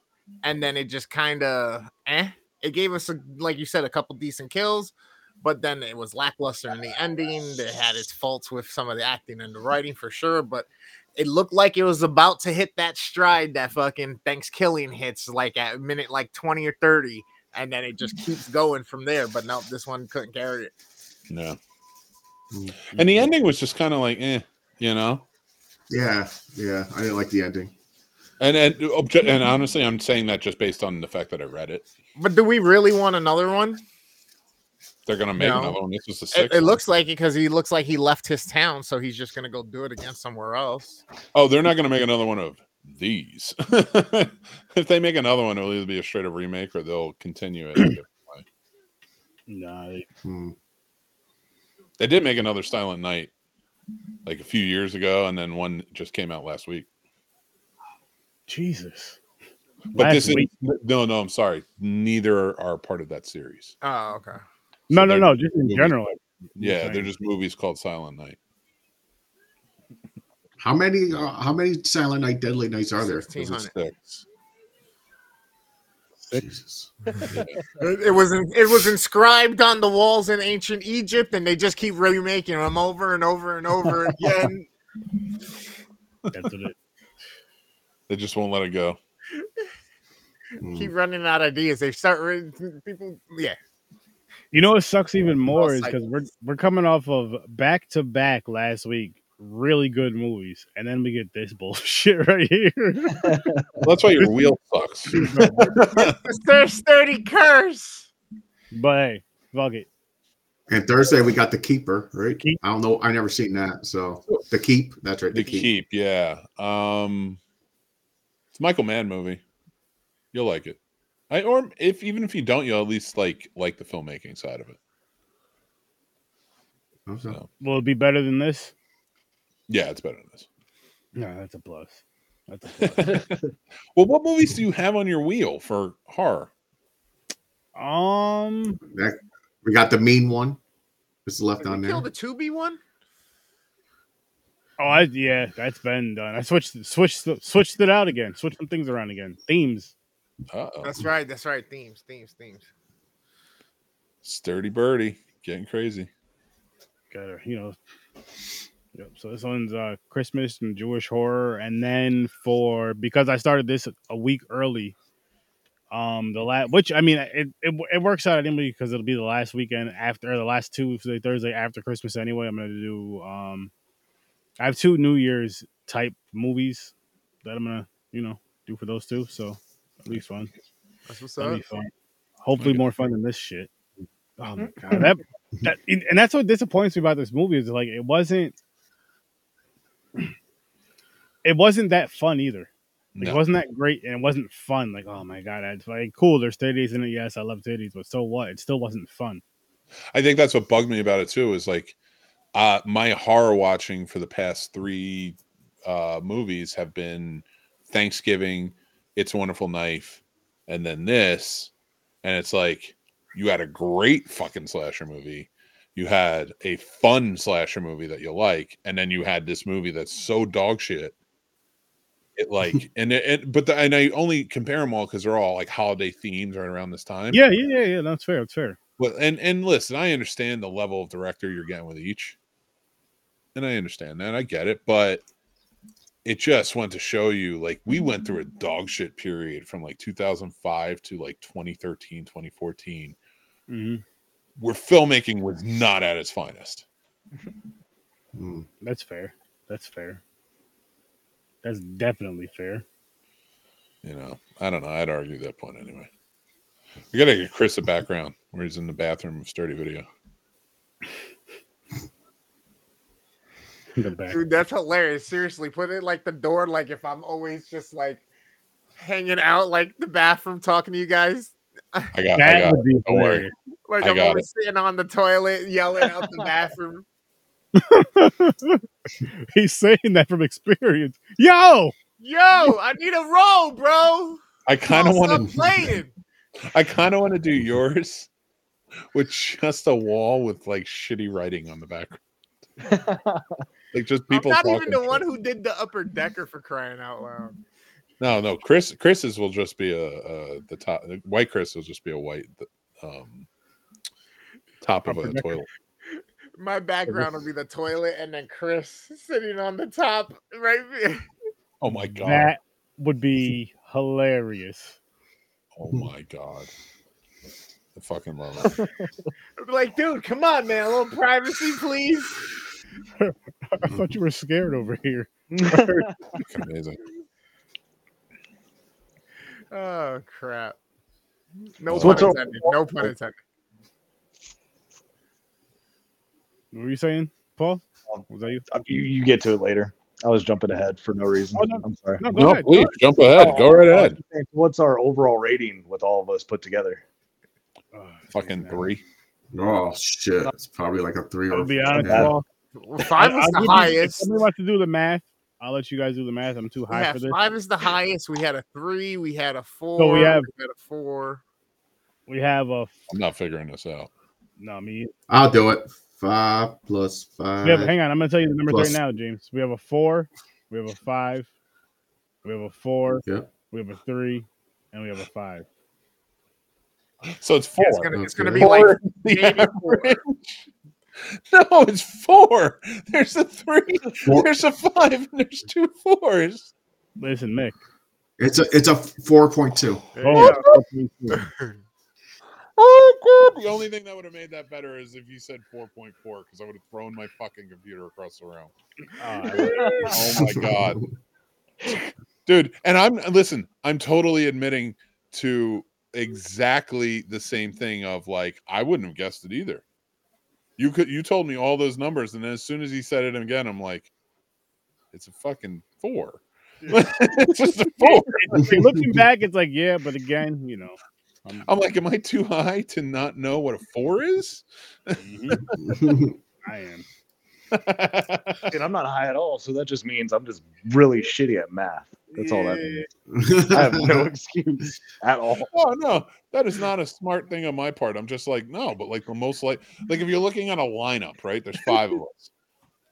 and then it just kind of eh. It gave us a, like you said, a couple decent kills, but then it was lackluster in the ending. It had its faults with some of the acting and the writing for sure, but it looked like it was about to hit that stride that fucking Thanksgiving hits like at minute like 20 or 30, and then it just keeps going from there. But no, this one couldn't carry it. Yeah, Mm. and the ending was just kind of like, eh, you know. Yeah, yeah. I didn't like the ending. And and obje- and honestly, I'm saying that just based on the fact that I read it. But do we really want another one? They're gonna make No. another one. This is the It, sixth. it one. looks like it because he looks like he left his town, so he's just gonna go do it again somewhere else. Oh, they're not gonna make another one of these. (laughs) if they make another one, it'll either be a straight up remake or they'll continue it. a. Nah, they- Hmm. they did make another Silent Night like a few years ago, and then one just came out last week. Jesus. But Last this is week- no, no. I'm sorry. Neither are part of that series. Oh, okay. No, So no, they're no. Just in movies. general. Yeah, Right. they're just movies called Silent Night. How many? Uh, how many Silent Night, Deadly Nights are there? This is 1600. six. Jesus. (laughs) It, it was in, it was inscribed on the walls in ancient Egypt, and they just keep remaking them over and over and over (laughs) again. That's what it. They just won't let it go. (laughs) Keep running out of ideas. They start re- people. Yeah, You know what sucks even more is because we're we're coming off of back to back last week, really good movies, and then we get this (laughs) bullshit right here. That's why your (laughs) wheel sucks. the Sir Sturdy curse. but hey, fuck it. And Thursday we got the Keeper, right? Keep. I don't know. I never seen that. So the Keep. That's right. The keep, yeah. Um it's a Michael Mann movie. You'll like it. I or if even if you don't, you'll at least like like the filmmaking side of it. Okay. So Will it be better than this? yeah, it's better than this. No, that's a plus. That's a (laughs) plus. Well, what movies do you have on your wheel for horror? um, That, we got the Mean one. It's left on there. kill the Tubi one? Oh, I yeah, that's been done. I switched switched switched it out again. Switched some things around again. Themes. Uh-oh. That's right. That's right. Themes. Themes. Themes. Sturdy birdie, getting crazy. Got her, you know. Yep. So this one's uh Christmas and Jewish horror, and then for because I started this a week early. Um, the last, which I mean, it, it it works out anyway because it'll be the last weekend after or the last Tuesday, Thursday after Christmas anyway. I'm gonna do um, I have two New Year's type movies that I'm gonna you know do for those two, so that'll be fun. That's what's That'll up. be fun. Hopefully, Okay. more fun than this shit. Oh my (clears throat) god, that, that and that's what disappoints me about this movie is like it wasn't. (clears throat) It wasn't that fun either. Like, It wasn't that great, and it wasn't fun. Like, oh my god, it's like cool. There's titties in it. Yes, I love titties, but so what? It still wasn't fun. I think that's what bugged me about it too. Is like uh my horror watching for the past three uh movies have been Thanksgiving, It's a Wonderful Knife, and then this, and it's like you had a great fucking slasher movie. You had a fun slasher movie that you like, and then you had this movie that's so dog shit. It like (laughs) and it, it but the, and I only compare them all because they're all like holiday themes right around this time. Yeah, yeah, yeah, yeah. That's fair. That's fair. Well, and and listen, I understand the level of director you're getting with each, and I understand that. I get it, but it just went to show you, like we went through a dog shit period from like 2005 to like 2013, 2014, hmm where filmmaking was not at its finest. Hmm. That's fair. That's fair. That's definitely fair. You know, I don't know. I'd argue that point anyway. We gotta get Chris a background where he's in the bathroom of sturdy video. The back. Dude, that's hilarious. Seriously, put it like the door, like if I'm always just like hanging out like the bathroom talking to you guys. I got, that I That got. would be Don't worry. Like I I'm got always sitting on the toilet yelling out the bathroom. (laughs) (laughs) He's saying that from experience. Yo, Yo, I need a roll, bro. I kind of want to. playing. (laughs) I kind of want to do yours with just a wall with like shitty writing on the back. Like just people. I'm not talking even the shit. one who did the upper decker for crying out loud. No, no. Chris, Chris's will just be a, a the top. White Chris will just be a white um top of Upper a decker. toilet. My background will be the toilet and then Chris sitting on the top right there. Oh my god. that would be hilarious. Oh my god. I fucking love it. (laughs) Like, dude, come on, man. A little privacy, please. I thought you were scared over here. Amazing. Oh crap! No So pun intended. No pun intended. What were you saying, Paul? Was that you? Uh, You, you get to it later. I was jumping ahead for no reason. Oh, no. I'm sorry. No, No, ahead. please jump ahead. Go right ahead. What's our overall rating with all of us put together? Oh, Fucking man. three. Oh shit! It's probably like a three or I'll be honest, yeah. Paul. Well, five I- is I'll the give you- If highest. somebody wants to do the math, I'll let you guys do the math. I'm too high Yeah, for this. five is the highest. We had a three. We had a four. So we have- had a four. We have a I'm not figuring this out. no me. I'll do it. Five plus five. We have, hang on, I'm gonna tell you the numbers Plus- right now, James. We have a four, we have a five, we have a four, Yeah. we have a three, and we have a five. So it's four. Yeah, it's gonna, it's gonna be like Four is the maybe four. (laughs) (laughs) average. (laughs) No, it's four. There's a three. Four- There's a five. And there's two fours. Listen, Mick. It's a it's a four point two. Oh. Oh, God. The only thing that would have made that better is if you said 4.4 because I would have thrown my fucking computer across the room. Oh, my God. Dude, and I'm, listen, I'm totally admitting to exactly the same thing of like, I wouldn't have guessed it either. You could, you told me all those numbers, and then as soon as he said it again, I'm like, it's a fucking four. (laughs) it's just a four. (laughs) Looking back, it's like yeah, but again, you know, I'm, I'm like, am I too high to not know what a four is? Mhm, (laughs) I am. And I'm not high at all, so that just means I'm just really shitty at math. That's all that means. I have no excuse at all. (laughs) Oh no, that is not a smart thing on my part. I'm just like, no, but like the most like like if you're looking at a lineup, right? There's five of us. (laughs)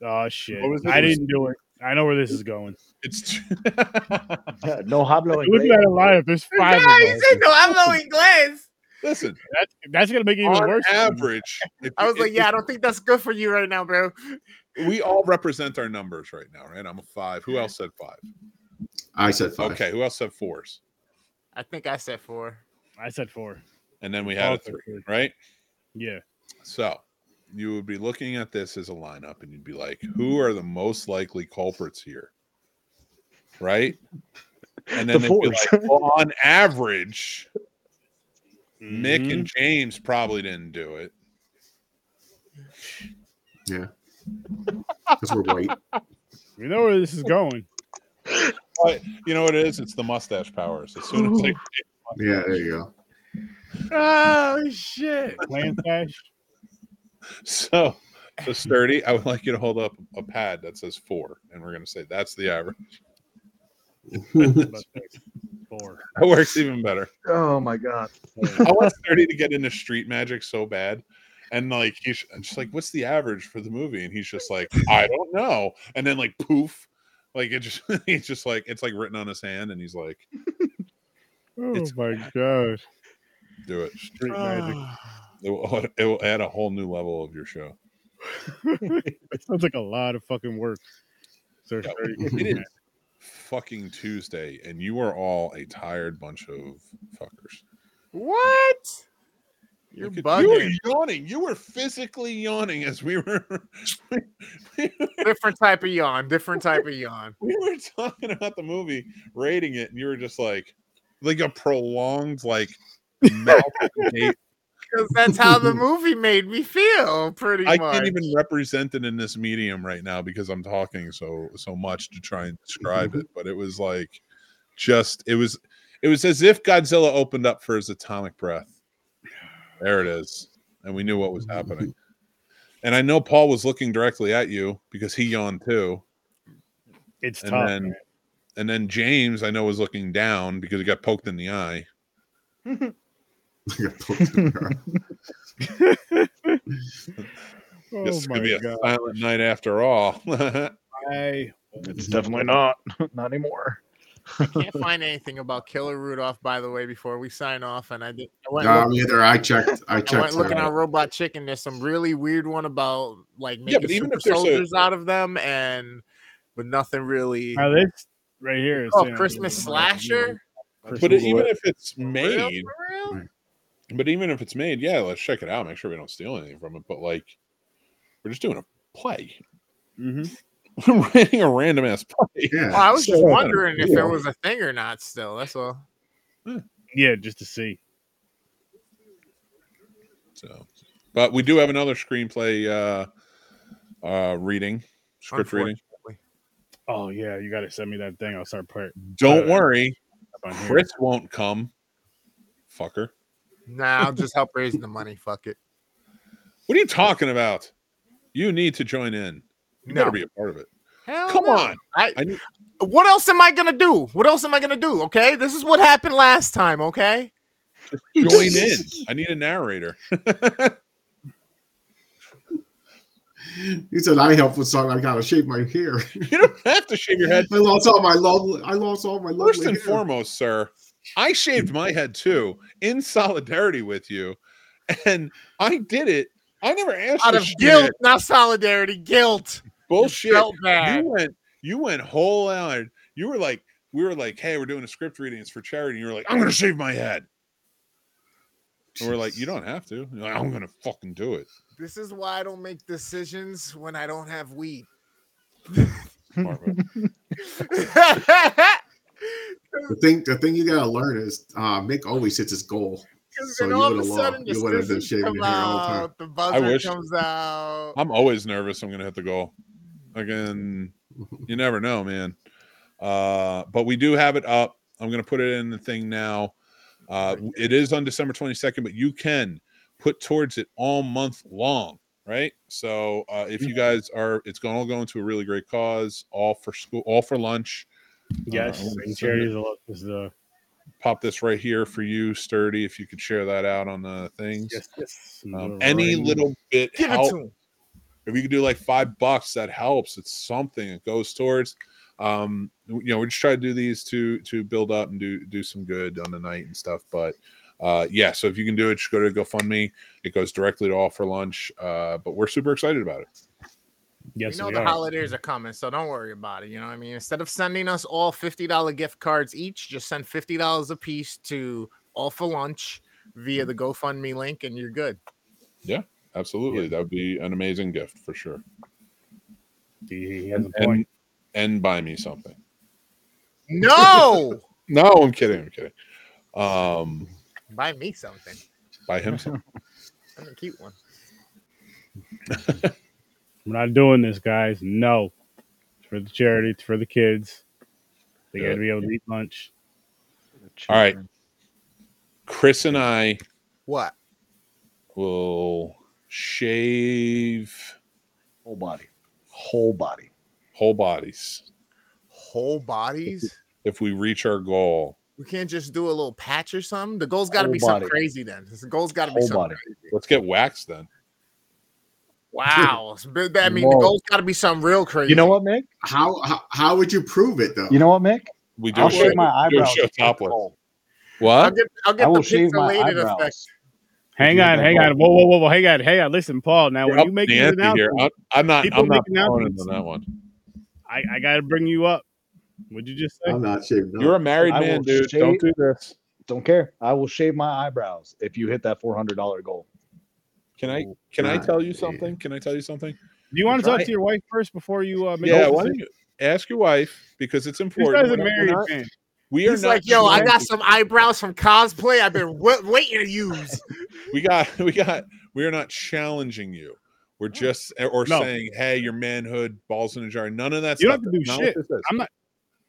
Oh shit! Was? I didn't do it. I know where this is going. It's (laughs) Yeah, no hobnoing. Looking at a lineup, there's five. Of Yeah, he us. said no. I'm no Inglés. Listen, (laughs) That's, that's gonna make it even on worse. average, (laughs) if I was you- like, if- yeah, I don't think that's good for you right now, bro. we all represent our numbers right now, right? I'm a five. Who else said five? I said five. Okay, who else said fours? I think I said four. I said four. And then we had a three, three. right? Yeah. So you would be looking at this as a lineup and you'd be like, who are the most likely culprits here? Right? And then The be like, well, on average, Mick Mhm. and James probably didn't do it. Yeah. Because we're white. (laughs) we know where this is going. But you know what it is? It's the mustache powers. As soon as they Yeah, there you go. Oh (laughs) shit! Clan stash. so so sturdy, I would like you to hold up a pad that says four, and we're gonna say that's the average. (laughs) But Four. (laughs) That works even better. Oh my god. I want Sturdy to get into street magic so bad. And like he's I'm just like, what's the average for the movie? And he's just like, I don't know. And then like poof, like it just (laughs) he's just like it's like written on his hand, and he's like, (laughs) Oh It's- my god. do it. Street ah. magic. It will, it will add a whole new level of your show. It sounds like a lot of fucking work. So Yeah. It is fucking Tuesday, and you are all a tired bunch of fuckers. What? You're at- You were yawning. You were physically yawning as we were. (laughs) Different type of yawn. Different type of yawn. we were talking about the movie, rating it, and you were just like, like a prolonged, like, (laughs) mouth. Because that's how the movie made me feel. Pretty I much. can't even represent it in this medium right now because I'm talking so so much to try and describe it. But it was like, just it was, it was as if Godzilla opened up for his atomic breath. There it is, and we knew what was happening. And I know Paul was looking directly at you because he yawned too. It's And tough. then- man. And then James, I know, was looking down because he got poked in the eye. (laughs) (laughs) (laughs) Oh this is my gonna be a god. silent night after all. (laughs) I It's definitely not. Not anymore. I can't find anything about Killer Rudolph, by the way, before we sign off. And I did. I went, No, look- me either. I checked. I I checked. went looking uh, on Robot Chicken. There's some really weird one about like Yeah, making but even super if there's a- soldiers out of them, and but nothing really. now this right here is Oh, Christmas slasher. but it, even if it's For real? made, For real? But even if it's made, yeah, let's check it out. Make sure we don't steal anything from it. But like, we're just doing a play. (laughs) Mhm. We're rating a random ass play. Yeah. Well, I was just So- wondering if Yeah. it was a thing or not. Still, that's all. Yeah, just to see. So, but we do have another screenplay uh, uh, reading, script reading. Oh yeah, you got to send me that thing. I'll start putting Don't Uh, worry, up on here. Chris won't come. Fucker. Nah, I'll (laughs) just help raising the money. Fuck it. What are you talking about? You need to join in. You better No. be a part of it. Hell Come no. on. I, I need- what else am I gonna do? What else am I gonna do? Okay, this is what happened last time. Okay, Join in. (laughs) I need a narrator. (laughs) He said I help with something. I gotta shave my hair. you don't have to shave your head. I lost all my lovely. I lost all my lovely First and hair. foremost, sir, I shaved my head too in solidarity with you. And I did it. I never asked out for of shit. guilt, not solidarity. Guilt. Bullshit. Felt bad. You went you went whole out. You were like, we were like, hey, we're doing a script reading. It's for charity. And you were like, I'm gonna shave my head. And we're like, you don't have to. Like, I'm gonna fucking do it. This is why I don't make decisions when I don't have weed. Smart move. (laughs) (laughs) The thing, the thing you gotta learn is uh, Mick always hits his goal. So you all of a would've sudden lost. the You would've been shaving your hair all the time. out, the buzzer wish- comes out. I'm always nervous I'm gonna hit the goal. Again, (laughs) you never know, man. Uh, but we do have it up. I'm gonna put it in the thing now. Uh, it is on December 22nd, but you can put towards it all month long, right? So uh, if you guys are, it's going to go into a really great cause, all for school, all for lunch. Yes, Uh, and send charities it- will is the Pop this right here for you, sturdy. If you could share that out on the things. yes, yes. Um, any Right. little bit Give it help to him. if you could do like five bucks that helps it's something it goes towards um you know we just try to do these to to build up and do do some good on the night and stuff but uh yeah so if you can do it just go to gofundme it goes directly to all for lunch uh but we're super excited about it Yes, you know we the are. holidays are coming, so don't worry about it. You know what I mean? Instead of sending us all $50 gift cards each, just send $50 a piece to All for Lunch via the GoFundMe link, and you're good. Yeah, absolutely that would be an amazing gift for sure He, he has a and, point. and buy me something No! (laughs) no i'm kidding i'm kidding um Buy me something. buy him something (laughs) I'm a cute one. (laughs) We're not doing this, guys. No, it's for the charity. It's for the kids. They got to be able to eat lunch. All right. chris and i What? will shave Whole body. Whole body. whole bodies Whole bodies? if we reach our goal We can't just do a little patch or something. The goal's got to Whole be something body. crazy then. The goal's got to be Whole something body. crazy. let's get waxed then Wow. (laughs) I mean, the goal's got to be something real crazy. You know what, Mick? How, how how would you prove it though? You know what, Mick? we do I'll shave my eyebrows. show topless. cold. I'll what get, I'll get I the will shave my pixelated eyebrows. effect. Hang on, hang on. Whoa, whoa, whoa, whoa. Hang on, hang on. Listen, Paul. Now, when You're you up make the these ante here. I'm, I'm not. I'm not make announcements. into that one. I, I got to bring you up. What'd you just say? I'm not shaving. No. You're a married I man, dude. shave- Don't do this. Don't care. I will shave my eyebrows if you hit that four hundred dollar goal. Can I? Can I tell you damn. something? Can I tell you something? Do you want to talk to your wife first before you uh, make Yeah. a Why decision? don't you ask your wife because it's This important. guy's a We're married man. We are He's not. like, yo, I got some eyebrows from cosplay. I've been wa- waiting to use. We got. (laughs) We got. We are not challenging you. We're just or No. saying, hey, your manhood, balls in a jar. None of that. You don't stuff. have to do That's not shit. this is. I'm not.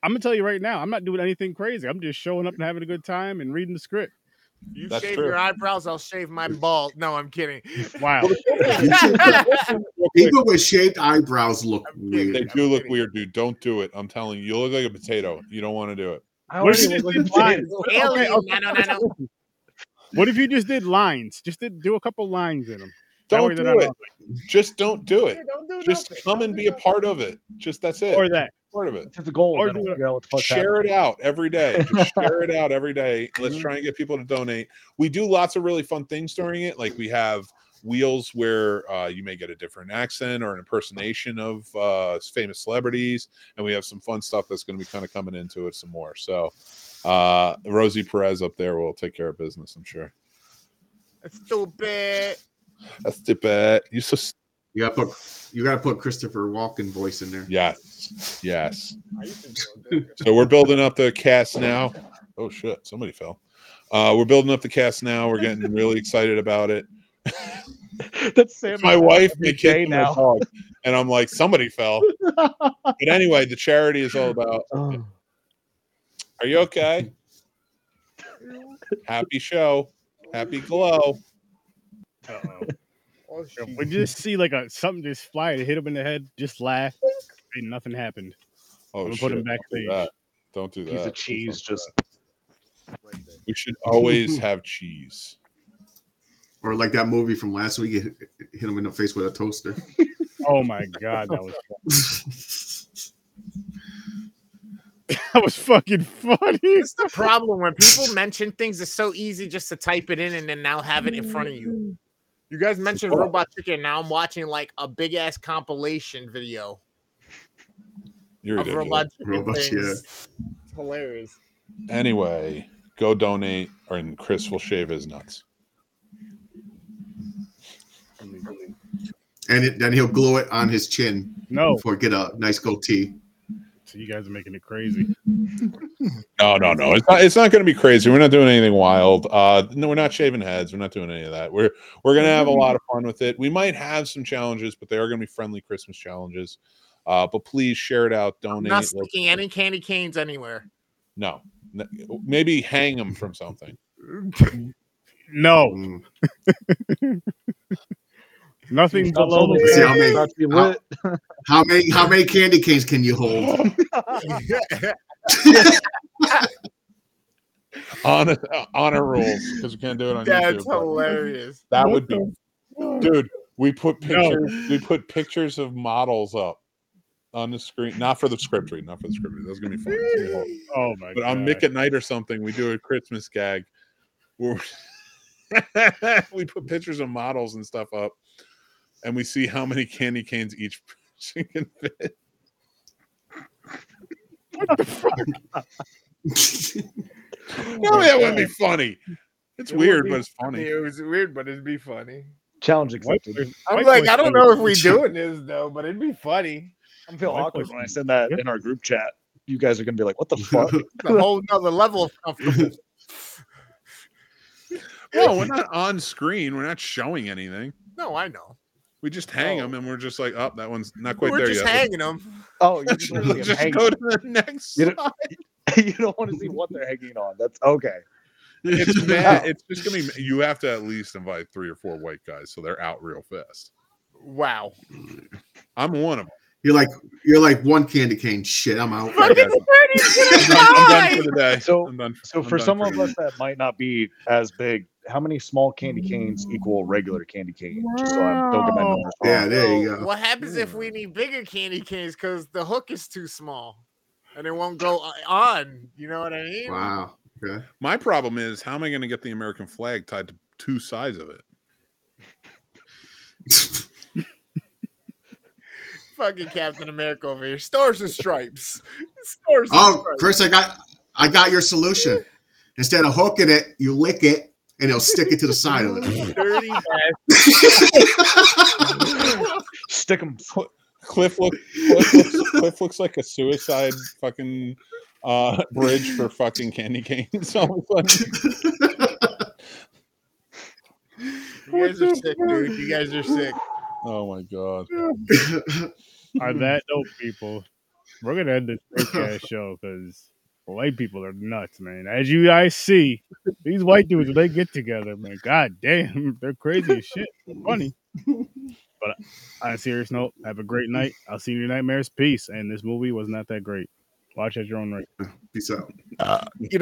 I'm gonna tell you right now. I'm not doing anything crazy. I'm just showing up and having a good time and reading the script. You That's shave true. your eyebrows, I'll shave my bald. No, I'm kidding. (laughs) Wow. (laughs) (laughs) People with shaved eyebrows look weird. They I'm do look kidding. weird, dude. Don't do it. I'm telling you, you look like a potato. You don't want to do it. What if? Okay, no, no, no. What if you just did lines? Just did do a couple lines in them. That way Don't do it. Just don't do it. Hey, don't do Just nothing. come and be a part of it. Just that's it. Or that. part of it. It's a goal. Or do it- figure out what the fuck's Share it out every day. (laughs) Just share it out every day. Let's try and get people to donate. We do lots of really fun things during it. Like we have wheels where uh, you may get a different accent or an impersonation of uh, famous celebrities, and we have some fun stuff that's going to be kind of coming into it some more. So uh, Rosie Perez up there will take care of business, I'm sure. Stupid. That's the bet. You so s- You gotta put you gotta put Christopher Walken voice in there. yes, yes. I used to do it. So we're building up the cast now. Oh shit! Somebody fell. Uh, we're building up the cast now. We're getting really excited about it. (laughs) That's Sam. My wife every may kick now. dog, and I'm like, somebody fell. (laughs) But anyway, the charity is all about. Oh. Are you okay? (laughs) Happy show. Happy glow. Uh-oh. (laughs) Oh, If shit. we just see like a something just fly and hit him in the head, just laugh, (laughs) and nothing happened. Oh We'll shit! put him Don't do that. Don't do that. Piece of cheese just that. We should always (laughs) have cheese. Or like that movie from last week, it hit him in the face with a toaster. Oh my god, that was that was fucking funny. It's the problem when people mention things. It's so easy just to type it in and then now have it in front of you. You guys mentioned Robot Chicken. Now I'm watching like a big ass compilation video You're of ridiculous. Robot Chicken Robots, things. yeah. It's hilarious. Anyway, go donate, or and Chris will shave his nuts. And it, then he'll glue it on his chin No, before get a nice goatee. So you guys are making it crazy. No, no, no. It's not. It's not going to be crazy. We're not doing anything wild. Uh, no, we're not shaving heads. We're not doing any of that. We're we're going to have a lot of fun with it. We might have some challenges, but they are going to be friendly Christmas challenges. Uh, but please share it out. I'm Donate. not sticking any candy canes anywhere. No, maybe hang them from something. (laughs) No, Mm. (laughs) nothing Not below the See, how many- Not to be how- How many how many candy canes can you hold? (laughs) Honor, uh, honor rules because we can't do it on That's YouTube. but hilarious. That What would be, dude. We put No. pictures. We put pictures of models up on the screen, not for the script read, not for the script read. That's gonna be fun. Gonna be. Oh my But god! on Nick at Night or something, we do a Christmas gag where (laughs) we put pictures of models and stuff up, and we see how many candy canes each (laughs) person can fit. What the fuck? no, (laughs) oh, that wouldn't be funny. It's It weird, be but it's funny. It was weird, but it'd be funny. Challenge accepted. I'm white like, I don't know if we doing this though, but it'd be funny. I'm feeling awkward when I said- send that in our group chat. You guys are gonna be like, "What the (laughs) fuck?" A whole nother level of comfortable. No, we're not on screen. We're not showing anything. No, I know. We just hang Oh. them, and we're just like, "Oh, that one's not quite We're there just hanging them. Oh, you (laughs) just, want to see Let's them just hanging. go to the next. You slide. (laughs) you don't want to see what they're hanging on. That's okay. (laughs) It's mad. It's just gonna be. You have to at least invite three or four white guys, so they're out real fast. Wow. I'm one of them. You're like you're like one candy cane. Shit, I'm out. Fuck it. (laughs) I'm done, for the day. So- done. So I'm for some for of us that might not be as big, how many small candy canes equal regular candy cane? Just so I don't get my numbers wrong. Yeah, there you go. What happens if we need bigger candy canes because the hook is too small and it won't go uh, on? You know what I mean? Wow. Okay. My problem is how am I going to get the American flag tied to two sides of it? (laughs) Fucking Captain America over here. Stars and stripes. Stars and Oh, stripes. Chris, I got I got your solution. Instead of hooking it, you lick it and it'll stick it to the side of it. Dirty bastard. (laughs) Stick them. Cliff look Cliff looks, Cliff looks like a suicide fucking uh bridge for fucking candy canes. (laughs) All of. You guys are sick, dude. You guys are sick. Oh my god. (laughs) On that (laughs) note, people, we're gonna end this (laughs) podcast show because white people are nuts, man. As you guys see, these white dudes when they get together, man. God damn, (laughs) they're crazy as shit. Funny. But on a serious note, have a great night. I'll see you in nightmares. Peace. And this movie was not that great. Watch at your own rate. Peace out. Uh, you know.